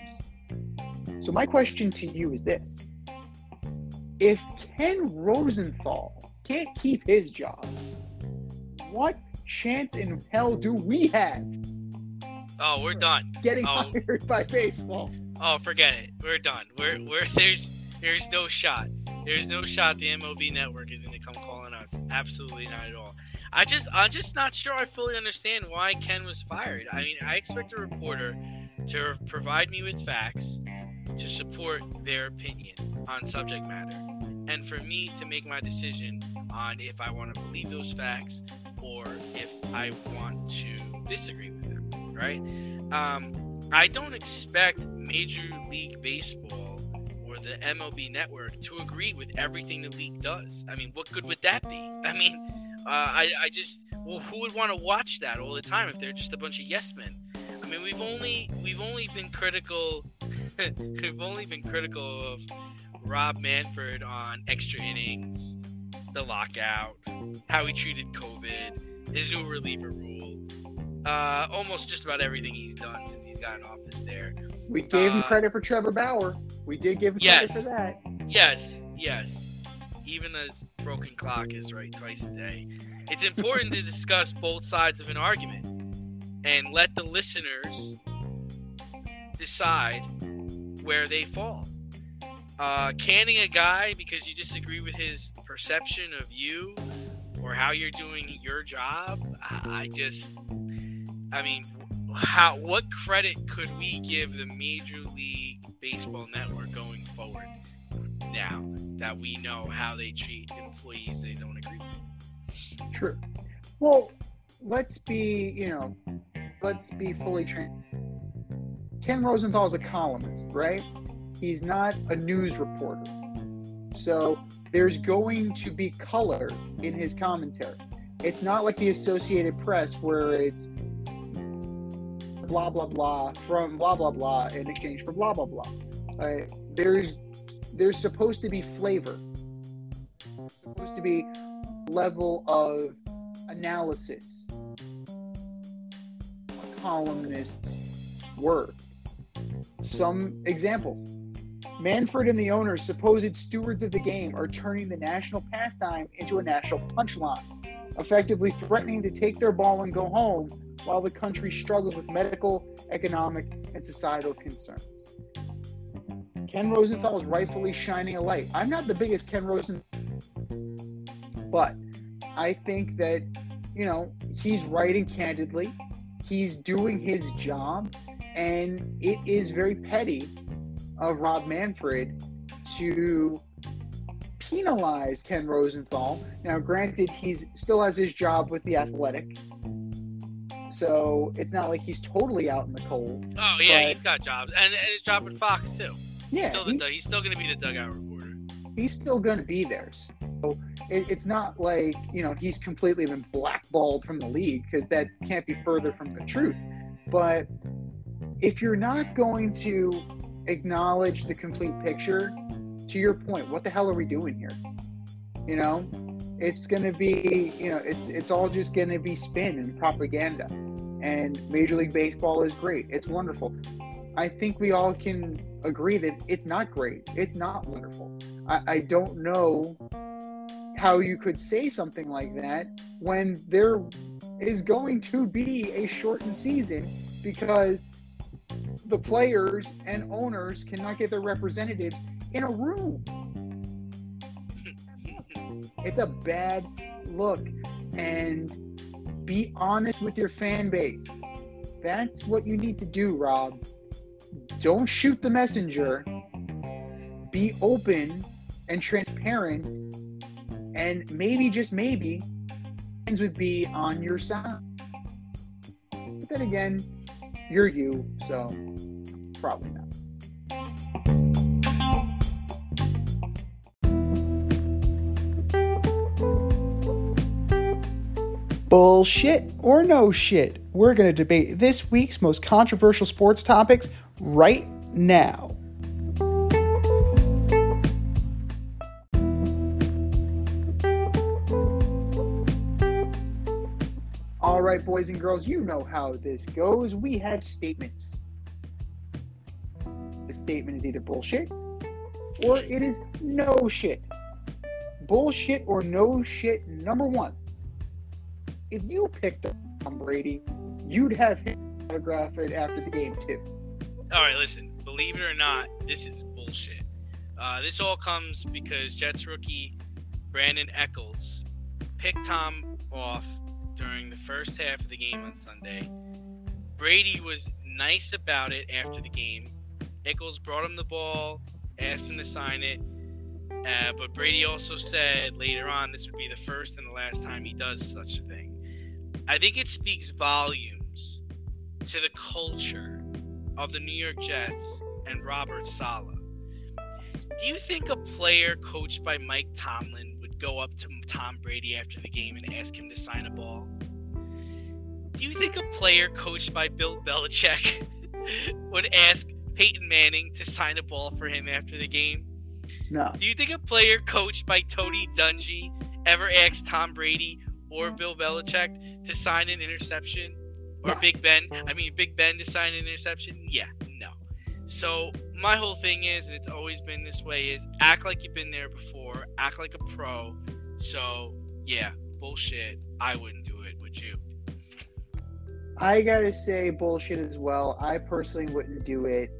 So, my question to you is this If Ken Rosenthal can't keep his job, what chance in hell do we have Oh, we're done. getting Oh. hired by baseball? Oh, forget it. We're done. We're we're there's there's no shot. There's no shot the MLB network is gonna come calling us. Absolutely not at all. I just I'm just not sure I fully understand why Ken was fired. I mean, I expect a reporter to provide me with facts to support their opinion on subject matter. And for me to make my decision on if I want to believe those facts or if I want to disagree with them, right? Um, I don't expect Major League Baseball or the MLB network to agree with everything the league does. I mean, what good would that be? I mean, uh, I, I just, well, who would want to watch that all the time if they're just a bunch of yes men? I mean, we've only, we've only been critical, we've only been critical of Rob Manfred on extra innings, the lockout, how he treated COVID, his new reliever rule, uh, almost just about everything he's done got in office there. We gave him Uh, credit for Trevor Bauer. We did give him Yes. credit for that. Yes, yes. Even a broken clock is right twice a day. It's important to discuss both sides of an argument and let the listeners decide where they fall. Uh, canning a guy because you disagree with his perception of you or how you're doing your job, I, I just, I mean, how what credit could we give the Major League Baseball Network going forward now that we know how they treat employees they don't agree with? True. Well, let's be, you know, let's be fully trained. Ken Rosenthal is a columnist, right? He's not a news reporter. So there's going to be color in his commentary. It's not like the Associated Press where it's blah blah blah from blah blah blah in exchange for blah blah blah. Uh, there's there's supposed to be flavor. supposed to be level of analysis columnist's words. Some examples. Manfred and the owners, supposed stewards of the game, are turning the national pastime into a national punchline, effectively threatening to take their ball and go home while the country struggles with medical, economic, and societal concerns. Ken Rosenthal is rightfully shining a light. I'm not the biggest Ken Rosenthal, but I think that, you know, he's writing candidly, he's doing his job, and it is very petty of Rob Manfred to penalize Ken Rosenthal. Now, granted, he's still has his job with the Athletic, so it's not like he's totally out in the cold. Oh yeah, But- he's got jobs, and, and his job at Fox too. He's Yeah, still the, he- he's still going to be the dugout reporter. he's still going to be there. So it, it's not like, you know, he's completely been blackballed from the league because that can't be further from the truth. But if you're not going to acknowledge the complete picture, to your point, what the hell are we doing here? You know, it's gonna be you know it's it's all just gonna be spin and propaganda. And Major League Baseball is great. It's wonderful. I think we all can agree that it's not great. It's not wonderful. I, I don't know how you could say something like that when there is going to be a shortened season because the players and owners cannot get their representatives in a room. It's a bad look. And be honest with your fan base. That's what you need to do, Rob. Don't shoot the messenger. Be open and transparent. And maybe, just maybe, fans would be on your side. But then again, you're you, so probably not. Bullshit or no shit? We're going to debate this week's most controversial sports topics right now. All right, boys and girls, you know how this goes. We have statements. The statement is either bullshit or it is no shit. Bullshit or no shit, number one. If you picked up Tom Brady, you'd have him autograph it after the game, too. All right, listen. Believe it or not, this is bullshit. Uh, this all comes because Jets rookie Brandin Echols picked Tom off during the first half of the game on Sunday. Brady was nice about it after the game. Eccles brought him the ball, asked him to sign it, uh, but Brady also said later on this would be the first and the last time he does such a thing. I think it speaks volumes to the culture of the New York Jets and Robert Saleh. Do you think a player coached by Mike Tomlin would go up to Tom Brady after the game and ask him to sign a ball? Do you think a player coached by Bill Belichick would ask Peyton Manning to sign a ball for him after the game? No. Do you think a player coached by Tony Dungy ever asked Tom Brady or Bill Belichick to sign an interception? Or. Big Ben? I mean, Big Ben to sign an interception? Yeah, no. So my whole thing is, and it's always been this way, is act like you've been there before, act like a pro. So yeah, bullshit. I wouldn't do it, would you? I gotta say bullshit as well. I personally wouldn't do it.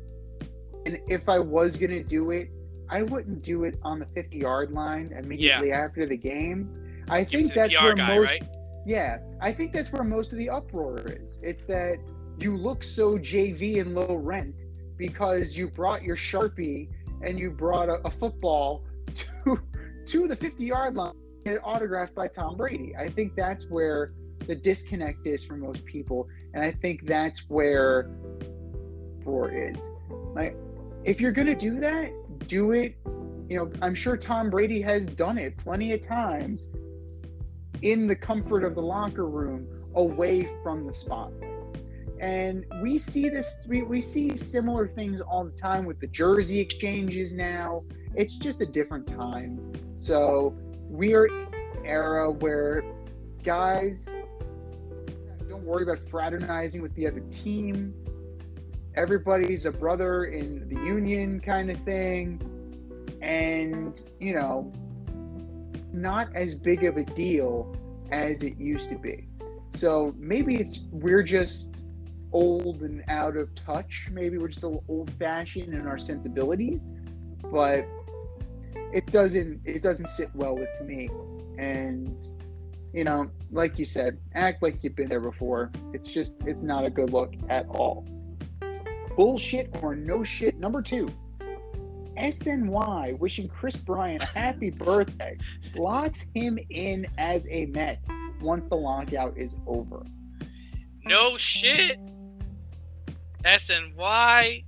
And if I was gonna do it, I wouldn't do it on the 50 yard line immediately after the game. I think that's PR where guy, most right? Yeah, I think that's where most of the uproar is. It's that you look so JV and low rent because you brought your Sharpie and you brought a, a football to to the 50 yard line and get autographed by Tom Brady. I think that's where the disconnect is for most people, and I think that's where uproar is. Like, if you're gonna do that, do it. You know, I'm sure Tom Brady has done it plenty of times in the comfort of the locker room away from the spotlight. And we see this, we, we see similar things all the time with the jersey exchanges now. It's just a different time. So we are an era where guys don't worry about fraternizing with the other team. Everybody's a brother in the union kind of thing. And, you know, not as big of a deal as it used to be. So maybe it's we're just old and out of touch. Maybe we're just old fashioned in our sensibilities, but it doesn't it doesn't sit well with me. And you know, like you said, act like you've been there before. It's just it's not a good look at all. Bullshit or no shit. Number two. SNY wishing Kris Bryant a happy birthday locks him in as a Met once the lockout is over. No shit. SNY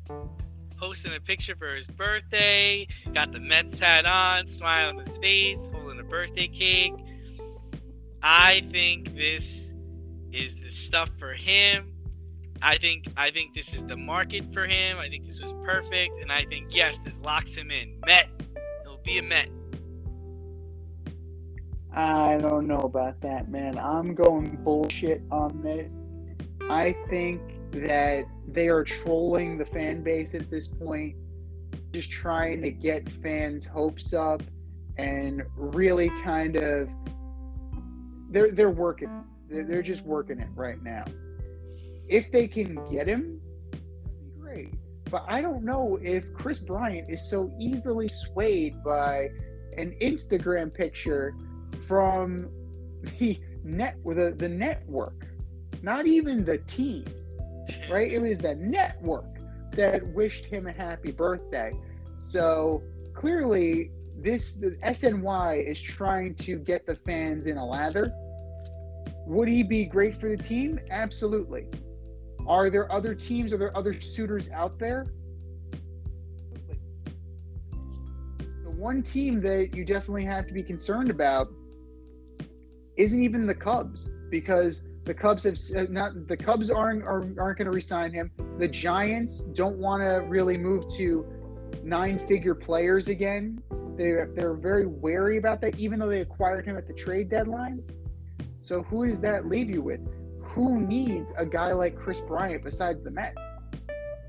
posting a picture for his birthday. Got the Mets hat on, smile on his face, holding a birthday cake. I think this is the stuff for him. I think I think this is the market for him. I think this was perfect, and I think yes, this locks him in. Met, he'll be a Met. I don't know about that, man. I'm going bullshit on this. I think that they are trolling the fan base at this point, just trying to get fans' hopes up and really kind of they're they're working. They're, they're just working it right now. If they can get him, that'd be great. But I don't know if Kris Bryant is so easily swayed by an Instagram picture from the net the, the network, not even the team, right? It was the network that wished him a happy birthday. So clearly, this the SNY is trying to get the fans in a lather. Would he be great for the team? Absolutely. Are there other teams? Are there other suitors out there? The one team that you definitely have to be concerned about isn't even the Cubs because the Cubs have not the Cubs aren't are, aren't going to resign him. The Giants don't want to really move to nine-figure players again. They they're very wary about that, even though they acquired him at the trade deadline. So who does that leave you with? Who needs a guy like Kris Bryant besides the Mets?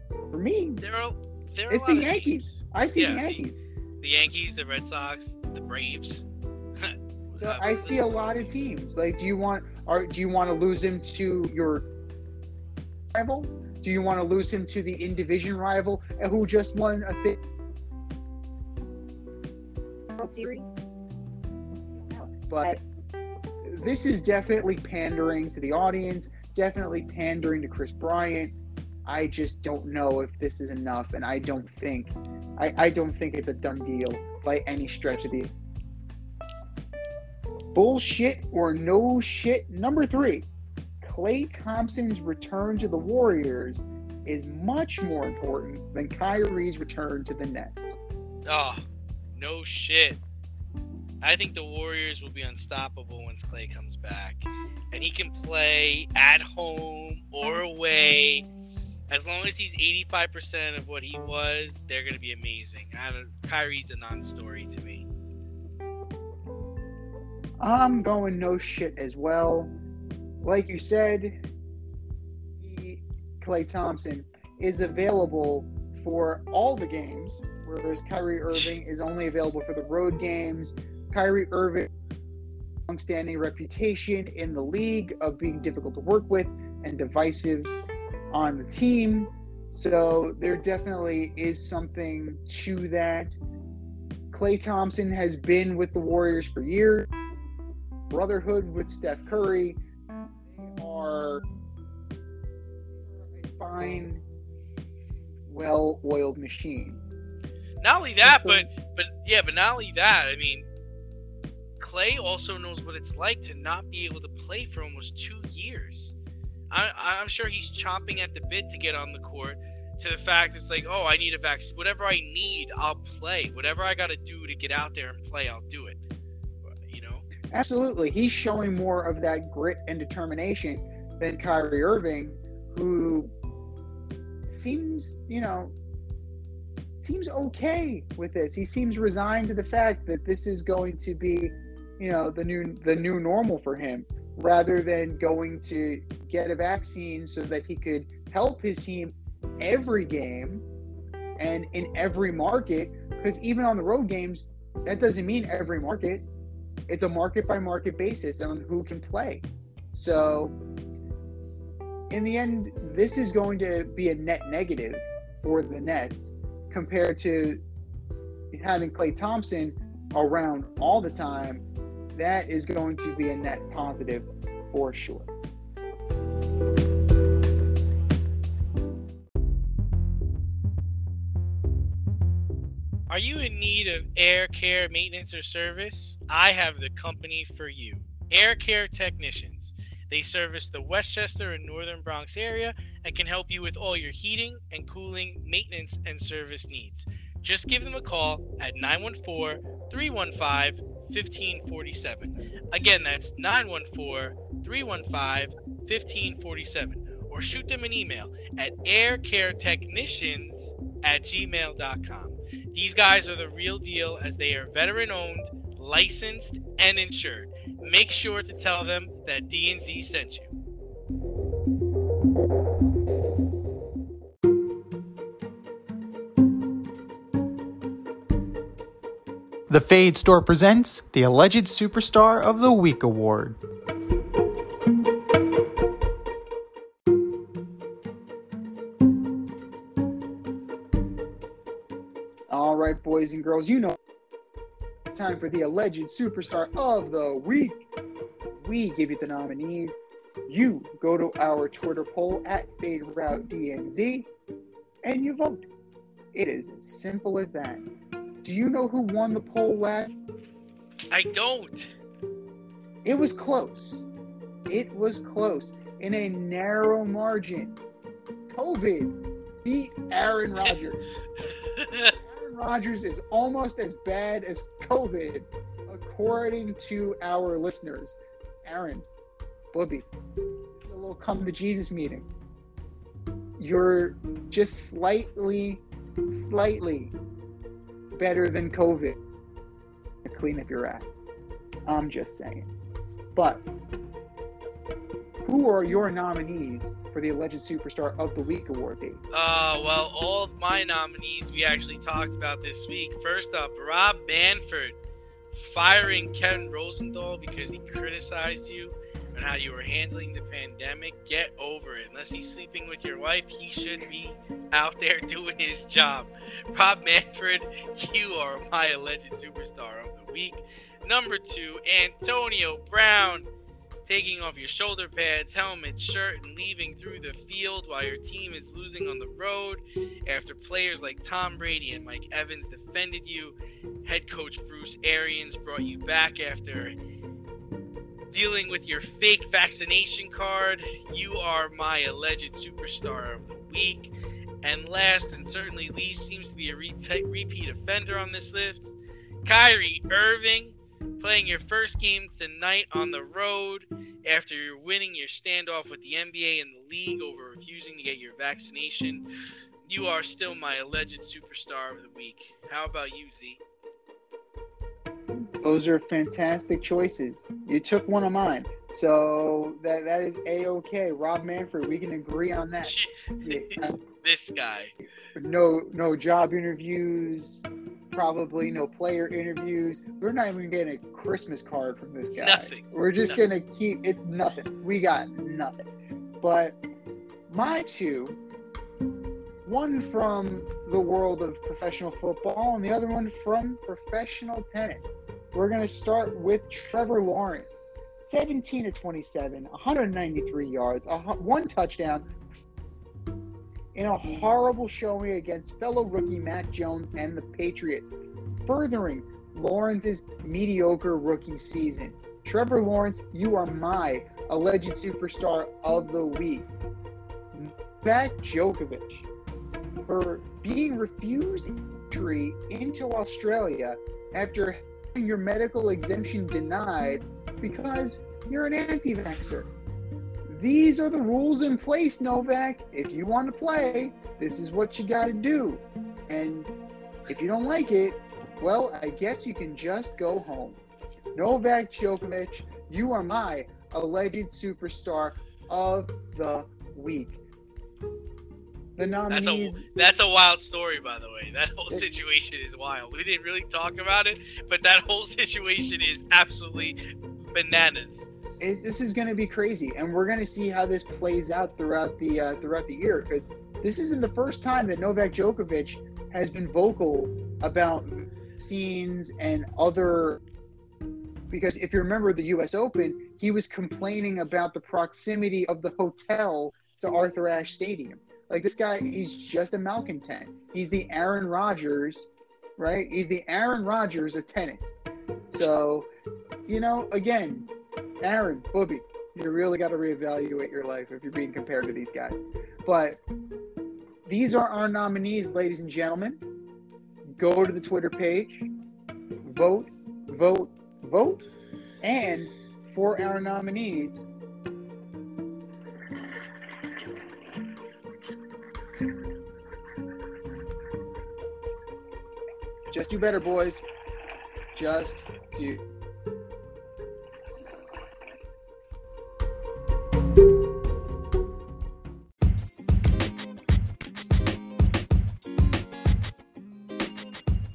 For me, There are there are it's the Yankees. I see Yeah, the the- Yankees. The Yankees, the Red Sox, the Braves. So Uh, I see a lot of teams. Like, do you want, Are do you want to lose him to your rival? Do you want to lose him to the in division rival who just won a thing? But this is definitely pandering to the audience. Definitely pandering to Kris Bryant. I just don't know if this is enough, and I don't think, I, I don't think it's a done deal by any stretch of the. Bullshit or no shit. Number three, Klay Thompson's return to the Warriors is much more important than Kyrie's return to the Nets. Oh, no shit. I think the Warriors will be unstoppable once Klay comes back. And he can play at home or away. As long as he's 85% of what he was, they're going to be amazing. I don't, Kyrie's a non story to me. I'm going no shit as well. Like you said, he, Klay Thompson is available for all the games, whereas Kyrie Irving is only available for the road games. Kyrie Irving, long-standing reputation in the league of being difficult to work with and divisive on the team. So there definitely is something to that. Klay Thompson has been with the Warriors for years brotherhood with Steph Curry. They are a fine, well-oiled machine. Not only that, That's but but yeah, but not only that. I mean, Klay also knows what it's like to not be able to play for almost two years. I, I'm sure he's chomping at the bit to get on the court. To the fact it's like, oh, I need a vaccine. Whatever I need, I'll play. Whatever I got to do to get out there and play, I'll do it. You know? Absolutely, he's showing more of that grit and determination than Kyrie Irving, who seems, you know, seems okay with this. He seems resigned to the fact that this is going to be, you know, the new the new normal for him, rather than going to get a vaccine so that he could help his team every game and in every market. Because even on the road games, that doesn't mean every market it's a market by market basis on who can play. So, in the end, this is going to be a net negative for the Nets compared to having Klay Thompson around all the time. That is going to be a net positive for sure. Are you in need of air care maintenance or service? I have the company for you. Air Care Technicians. They service the Westchester and Northern Bronx area and can help you with all your heating and cooling, maintenance, and service needs. Just give them a call at 914 315 1547. Again, that's 914 315 1547. Or shoot them an email at aircaretechnicians at gmail.com. These guys are the real deal as they are veteran owned, licensed and insured. Make sure to tell them that D&Z sent you. The Fade Store presents the Alleged Superstar of the Week Award. All right, boys and girls, you know it's time for the Alleged Superstar of the Week. We give you the nominees. You go to our Twitter poll at FadeRouteDNZ and you vote. It is as simple as that. Do you know who won the poll last? I don't. It was close. It was close in a narrow margin. COVID beat Aaron Rodgers. Aaron Rodgers is almost as bad as COVID, according to our listeners. Aaron, Booby, a little come to Jesus meeting. You're just slightly, slightly better than COVID. Clean up your act. I'm just saying. But who are your nominees for the Alleged Superstar of the Week award? Uh, well, all of my nominees we actually talked about this week. First up, Rob Manfred firing Kevin Rosenthal because he criticized you on how you were handling the pandemic. Get over it. Unless he's sleeping with your wife, he should be out there doing his job. Rob Manfred, you are my alleged superstar of the week. Number two, Antonio Brown taking off your shoulder pads, helmet, shirt, and leaving through the field while your team is losing on the road after players like Tom Brady and Mike Evans defended you. Head coach Bruce Arians brought you back after dealing with your fake vaccination card. You are my alleged superstar of the week. And last and certainly least seems to be a repeat, repeat offender on this list. Kyrie Irving playing your first game tonight on the road after winning your standoff with the NBA and the league over refusing to get your vaccination. You are still my alleged superstar of the week. How about you, Z? Those are fantastic choices. You took one of mine, so that that is a okay. Rob Manfred, we can agree on that. Yeah, this guy. no, no job interviews, probably no player interviews. We're not even getting a Christmas card from this guy. Nothing. We're just Nothing. gonna keep. It's nothing. We got nothing. But my two, one from the world of professional football, and the other one from professional tennis. We're going to start with Trevor Lawrence. 17 to 27, 193 yards, one touchdown in a horrible showing against fellow rookie Mac Jones and the Patriots, furthering Lawrence's mediocre rookie season. Trevor Lawrence, you are my alleged superstar of the week. Novak Djokovic, for being refused entry into Australia after your medical exemption denied because you're an anti vaxxer. These are the rules in place, Novak. If you want to play, this is what you got to do. And if you don't like it, well, I guess you can just go home. Novak Djokovic, you are my alleged superstar of the week. The That's a that's a wild story, by the way. That whole situation is wild. We didn't really talk about it, but that whole situation is absolutely bananas. is this is going to be crazy, and we're going to see how this plays out throughout the uh, throughout the year because this isn't the first time that Novak Djokovic has been vocal about scenes and other. Because if you remember the U.S. Open, he was complaining about the proximity of the hotel to Arthur Ashe Stadium. Like this guy, he's just a malcontent. He's the Aaron Rodgers, right? He's the Aaron Rodgers of tennis. So, you know, again, Aaron, Booby, you really got to reevaluate your life if you're being compared to these guys. But these are our nominees, ladies and gentlemen. Go to the Twitter page, vote, vote, vote, and for our nominees. Just do better, boys. Just you.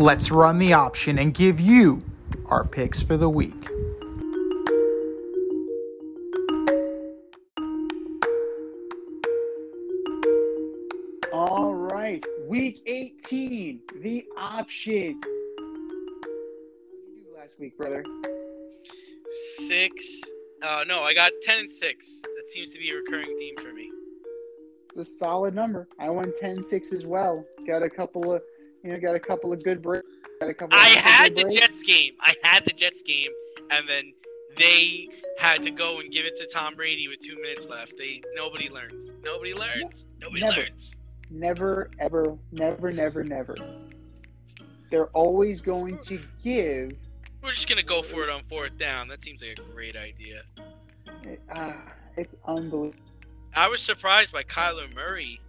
Let's run the option and give you our picks for the week. All right, week 18, the option. What did you do last week, brother? Six. Uh, no, I got ten and six. That seems to be a recurring theme for me. It's a solid number. I won 10-6 as well. Got a couple of, you know, got a couple of good breaks. Got a couple. I had the breaks. Jets game. I had the Jets game, and then they had to go and give it to Tom Brady with two minutes left. They nobody learns. Nobody learns. Nobody Never. learns. Never, ever, never, never, never. They're always going to give. We're just gonna go for it on fourth down. That seems like a great idea. Ah, it's unbelievable. I was surprised by Kyler Murray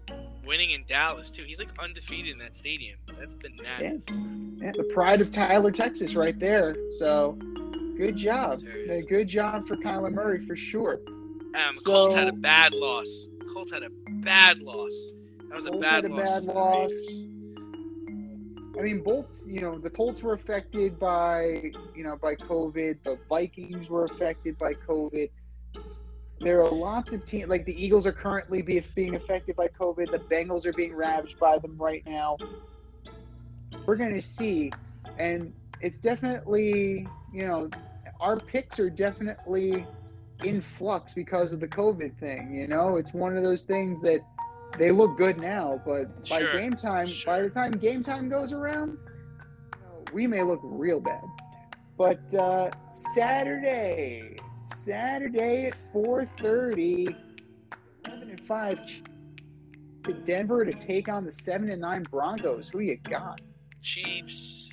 winning in Dallas too. He's like undefeated in that stadium. That's bananas. Yeah, the pride of Tyler, Texas, right there. So, good job. Uh, Good job for Kyler Murray for sure. Um, Colts had a bad loss. Colts had a bad loss. That was a bad had a loss. bad loss. I mean, both. You know, the Colts were affected by you know by COVID. The Vikings were affected by COVID. There are lots of teams like the Eagles are currently be, being affected by COVID. The Bengals are being ravaged by them right now. We're going to see, and it's definitely you know our picks are definitely in flux because of the COVID thing. You know, it's one of those things that they look good now, but by Sure, game time, by the time game time goes around, you know, we may look real bad. But uh, Saturday, Saturday at 4:30, 11 and five, to Denver to take on the seven and nine Broncos. Who you got? Chiefs.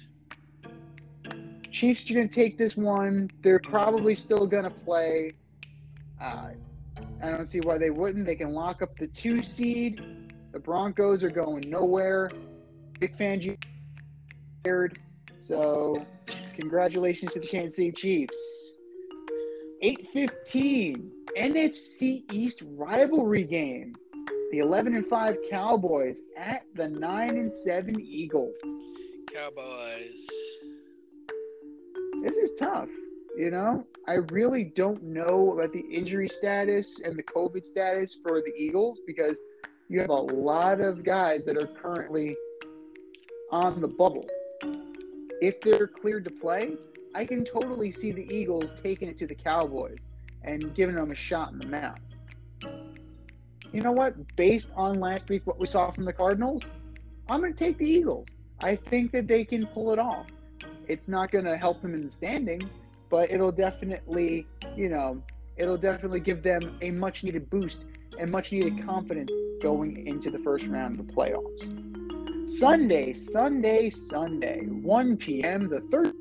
Chiefs are going to take this one. They're probably still going to play. Uh, I don't see why they wouldn't. They can lock up the two seed. The Broncos are going nowhere. Vic Fangio scared. So, congratulations to the Kansas City Chiefs. 8:15 NFC East rivalry game. The 11 and 5 Cowboys at the 9 and 7 Eagles. Cowboys. this is tough. You know, I really don't know about the injury status and the COVID status for the Eagles because you have a lot of guys that are currently on the bubble. If they're cleared to play, I can totally see the Eagles taking it to the Cowboys and giving them a shot in the mouth. You know what? Based on last week, what we saw from the Cardinals, I'm going to take the Eagles. I think that they can pull it off it's not going to help them in the standings, but it'll definitely, you know, it'll definitely give them a much needed boost and much needed confidence going into the first round of the playoffs. Sunday, Sunday, Sunday, 1 p.m. The third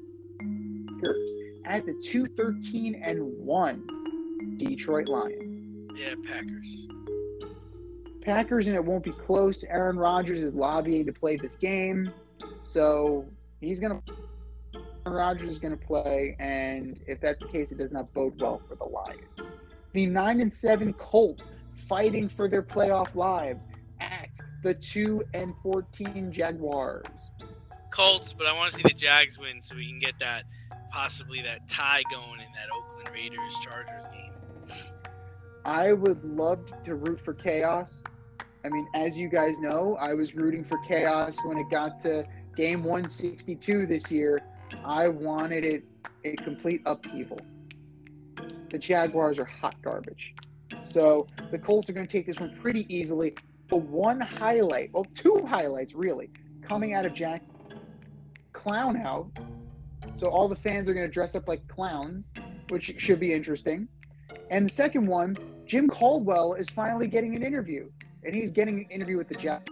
at the 213 and 1 Detroit Lions. Yeah, Packers. Packers, and it won't be close. Aaron Rodgers is lobbying to play this game, so he's gonna. Aaron Rodgers is gonna play, and if that's the case, it does not bode well for the Lions. The nine and seven Colts fighting for their playoff lives at the two and fourteen Jaguars. Colts, but I want to see the Jags win so we can get that possibly that tie going in that Oakland Raiders Chargers game. I would love to root for chaos. I mean, as you guys know, I was rooting for chaos when it got to game 162 this year. I wanted it a complete upheaval. The Jaguars are hot garbage. So the Colts are going to take this one pretty easily. the one highlight, well, two highlights really, coming out of Jack Clown out. So all the fans are going to dress up like clowns, which should be interesting. And the second one, Jim Caldwell is finally getting an interview, and he's getting an interview with the Jets.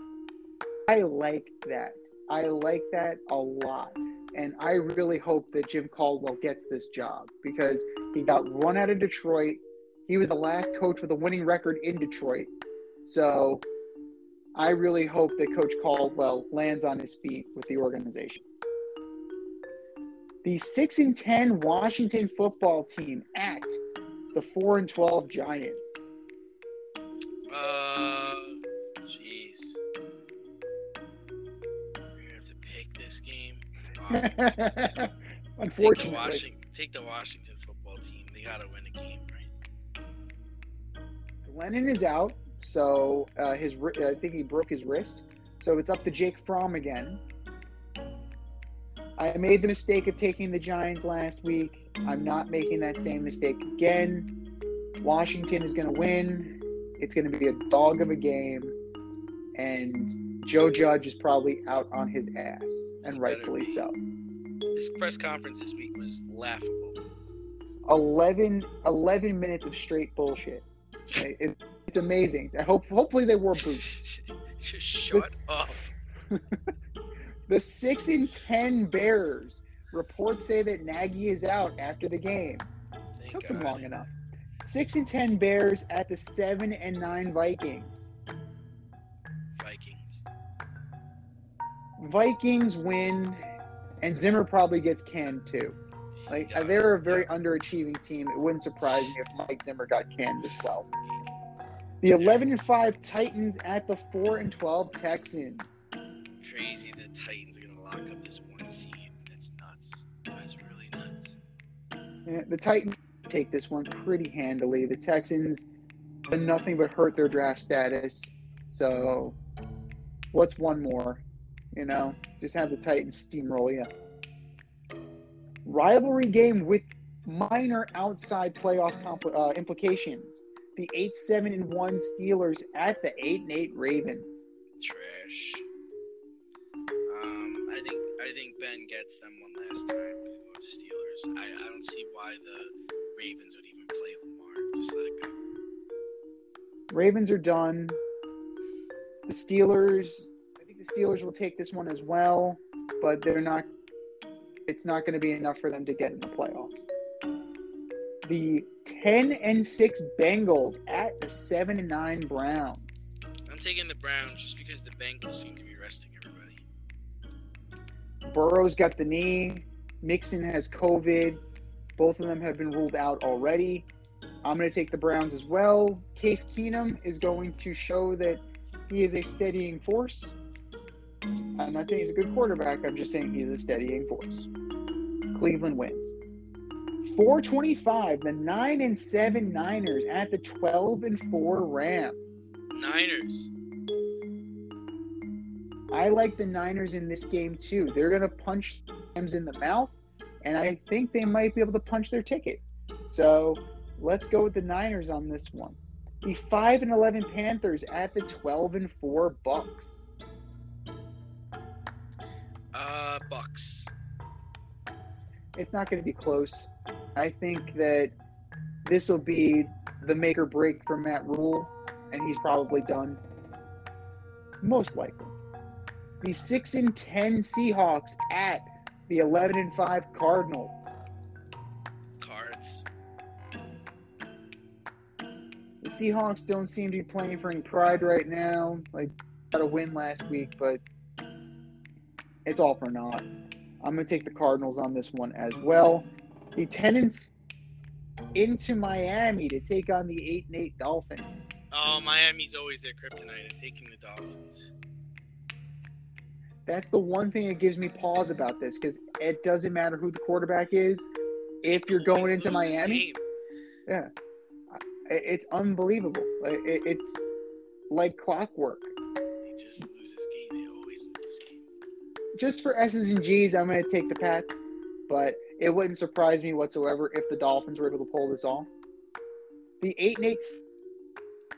I like that. I like that a lot. And I really hope that Jim Caldwell gets this job because he got run out of Detroit. He was the last coach with a winning record in Detroit. So I really hope that Coach Caldwell lands on his feet with the organization. The 6 and 10 Washington football team at the 4 and 12 Giants. Uh, jeez. We have to pick this game. Uh, take the Unfortunately, Washington, take the Washington football team. They gotta win a game, right? Glennon is out, so uh, his I think he broke his wrist. So it's up to Jake Fromm again. I made the mistake of taking the Giants last week. I'm not making that same mistake again. Washington is going to win. It's going to be a dog of a game, and Joe Judge is probably out on his ass, and rightfully so. This press conference this week was laughable. 11, 11 minutes of straight bullshit. It- it- it's amazing. I hope hopefully they wore boots. Just shut This- up. The six and ten Bears reports say that Nagy is out after the game. Thank Took God. them long enough. Six and ten Bears at the seven and nine Vikings. Vikings. Vikings win, and Zimmer probably gets canned too. Like Yeah. they're a very underachieving team. It wouldn't surprise me if Mike Zimmer got canned as well. The eleven and five Titans at the four and twelve Texans. Crazy. The Titans are gonna lock up this one seed. That's nuts. That's really nuts. Yeah, the Titans take this one pretty handily. The Texans done nothing but hurt their draft status. So, what's one more? You know, just have the Titans steamroll you. Rivalry game with minor outside playoff compl- uh, implications. The eight seven and one Steelers at the eight and eight Ravens. Trash. Ben gets them one last time. We'll go to Steelers. I, I don't see why the Ravens would even play Lamar. Just let it go. Ravens are done. The Steelers, I think the Steelers will take this one as well, but they're not. It's not going to be enough for them to get in the playoffs. The ten and six Bengals at the seven and nine Browns. I'm taking the Browns just because the Bengals seem to be resting everybody. Burrow's got the knee. Mixon has COVID. Both of them have been ruled out already. I'm going to take the Browns as well. Case Keenum is going to show that he is a steadying force. I'm not saying he's a good quarterback. I'm just saying he's a steadying force. Cleveland wins. 425, the 9 and 7 Niners at the 12 and 4 Rams. Niners. I like the Niners in this game too. They're going to punch Rams in the mouth, and I think they might be able to punch their ticket. So let's go with the Niners on this one. The 5 and 11 Panthers at the 12 and 4 Bucks. Uh, Bucks. It's not going to be close. I think that this will be the make or break for Matt Rhule, and he's probably done. Most likely. The 6 and 10 Seahawks at the 11 and 5 Cardinals. Cards. The Seahawks don't seem to be playing for any pride right now. Like, got a win last week, but it's all for naught. I'm going to take the Cardinals on this one as well. The Tenants into Miami to take on the 8 and 8 Dolphins. Oh, Miami's always their kryptonite. I'm taking the Dolphins. That's the one thing that gives me pause about this because it doesn't matter who the quarterback is. If you're going into Miami, i- it's unbelievable. It's like clockwork. Just lose this game. They always lose this game. just for S's and G's, I'm going to take the Pats, but it wouldn't surprise me whatsoever if the Dolphins were able to pull this off. The eight and eight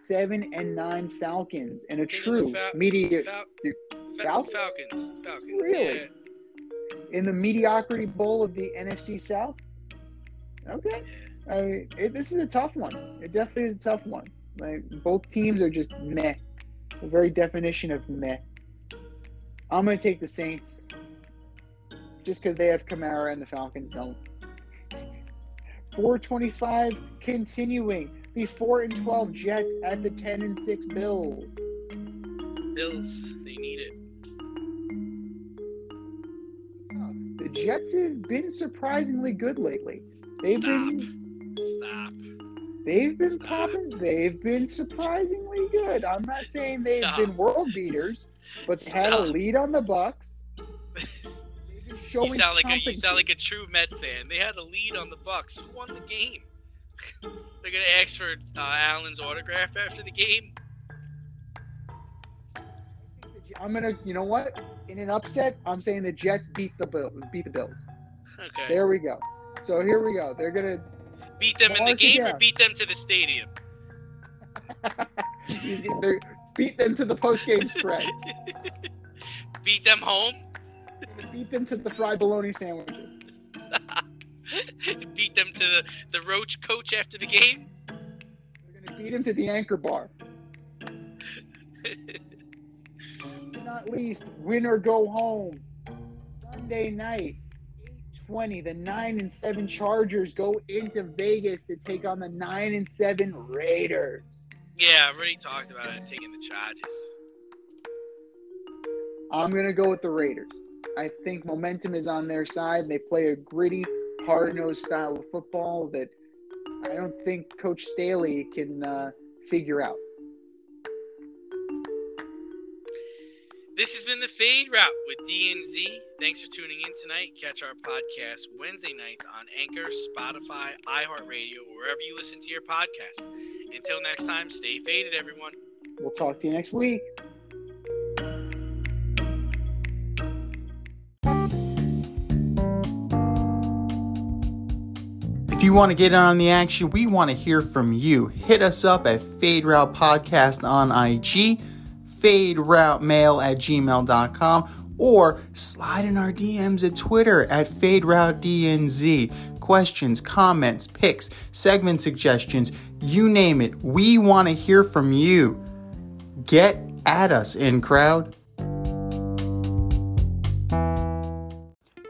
seven and nine Falcons and a Give me the true Fal- media Fal- Falcons? Falcons. Falcons. Really? Yeah. in the mediocrity bowl of the NFC South. Okay, I mean, it, this is a tough one. It definitely is a tough one. Like both teams are just meh, the very definition of meh. I'm gonna take the Saints just because they have Kamara and the Falcons don't. 425 continuing the 4 and 12 Jets at the 10 and 6 Bills. Bills. They need it. The Jets have been surprisingly good lately. They've Stop. been Stop. they've been Stop. popping. They've been surprisingly good. I'm not saying they've Stop. been world beaters, but they had a lead on the Bucks. You sound like a you sound like a true Met fan. They had a lead on the Bucks. Who won the game? They're gonna ask for uh, Allen's autograph after the game. I'm gonna, you know what? In an upset, I'm saying the Jets beat the Bill, beat the Bills. Okay. There we go. So here we go. They're gonna beat them in the game or beat them to the stadium. beat them to the post game spread. beat them home. beat them to the fried bologna sandwiches. beat them to the, the roach coach after the game. They're gonna beat them to the anchor bar. Not least, win or go home. Sunday night, 820, the 9 and 7 Chargers go into Vegas to take on the 9 and 7 Raiders. Yeah, I've already talked about it. Taking the Chargers. I'm going to go with the Raiders. I think momentum is on their side. They play a gritty, hard nosed style of football that I don't think Coach Staley can uh, figure out. This has been the Fade Route with DNZ. Thanks for tuning in tonight. Catch our podcast Wednesday nights on Anchor, Spotify, iHeartRadio, or wherever you listen to your podcast. Until next time, stay faded, everyone. We'll talk to you next week. If you want to get on the action, we want to hear from you. Hit us up at Fade Route Podcast on IG, Fade at gmail.com, or slide in our DMs at Twitter at Fade DNZ. Questions, comments, picks, segment suggestions, you name it. We want to hear from you. Get at us, in crowd.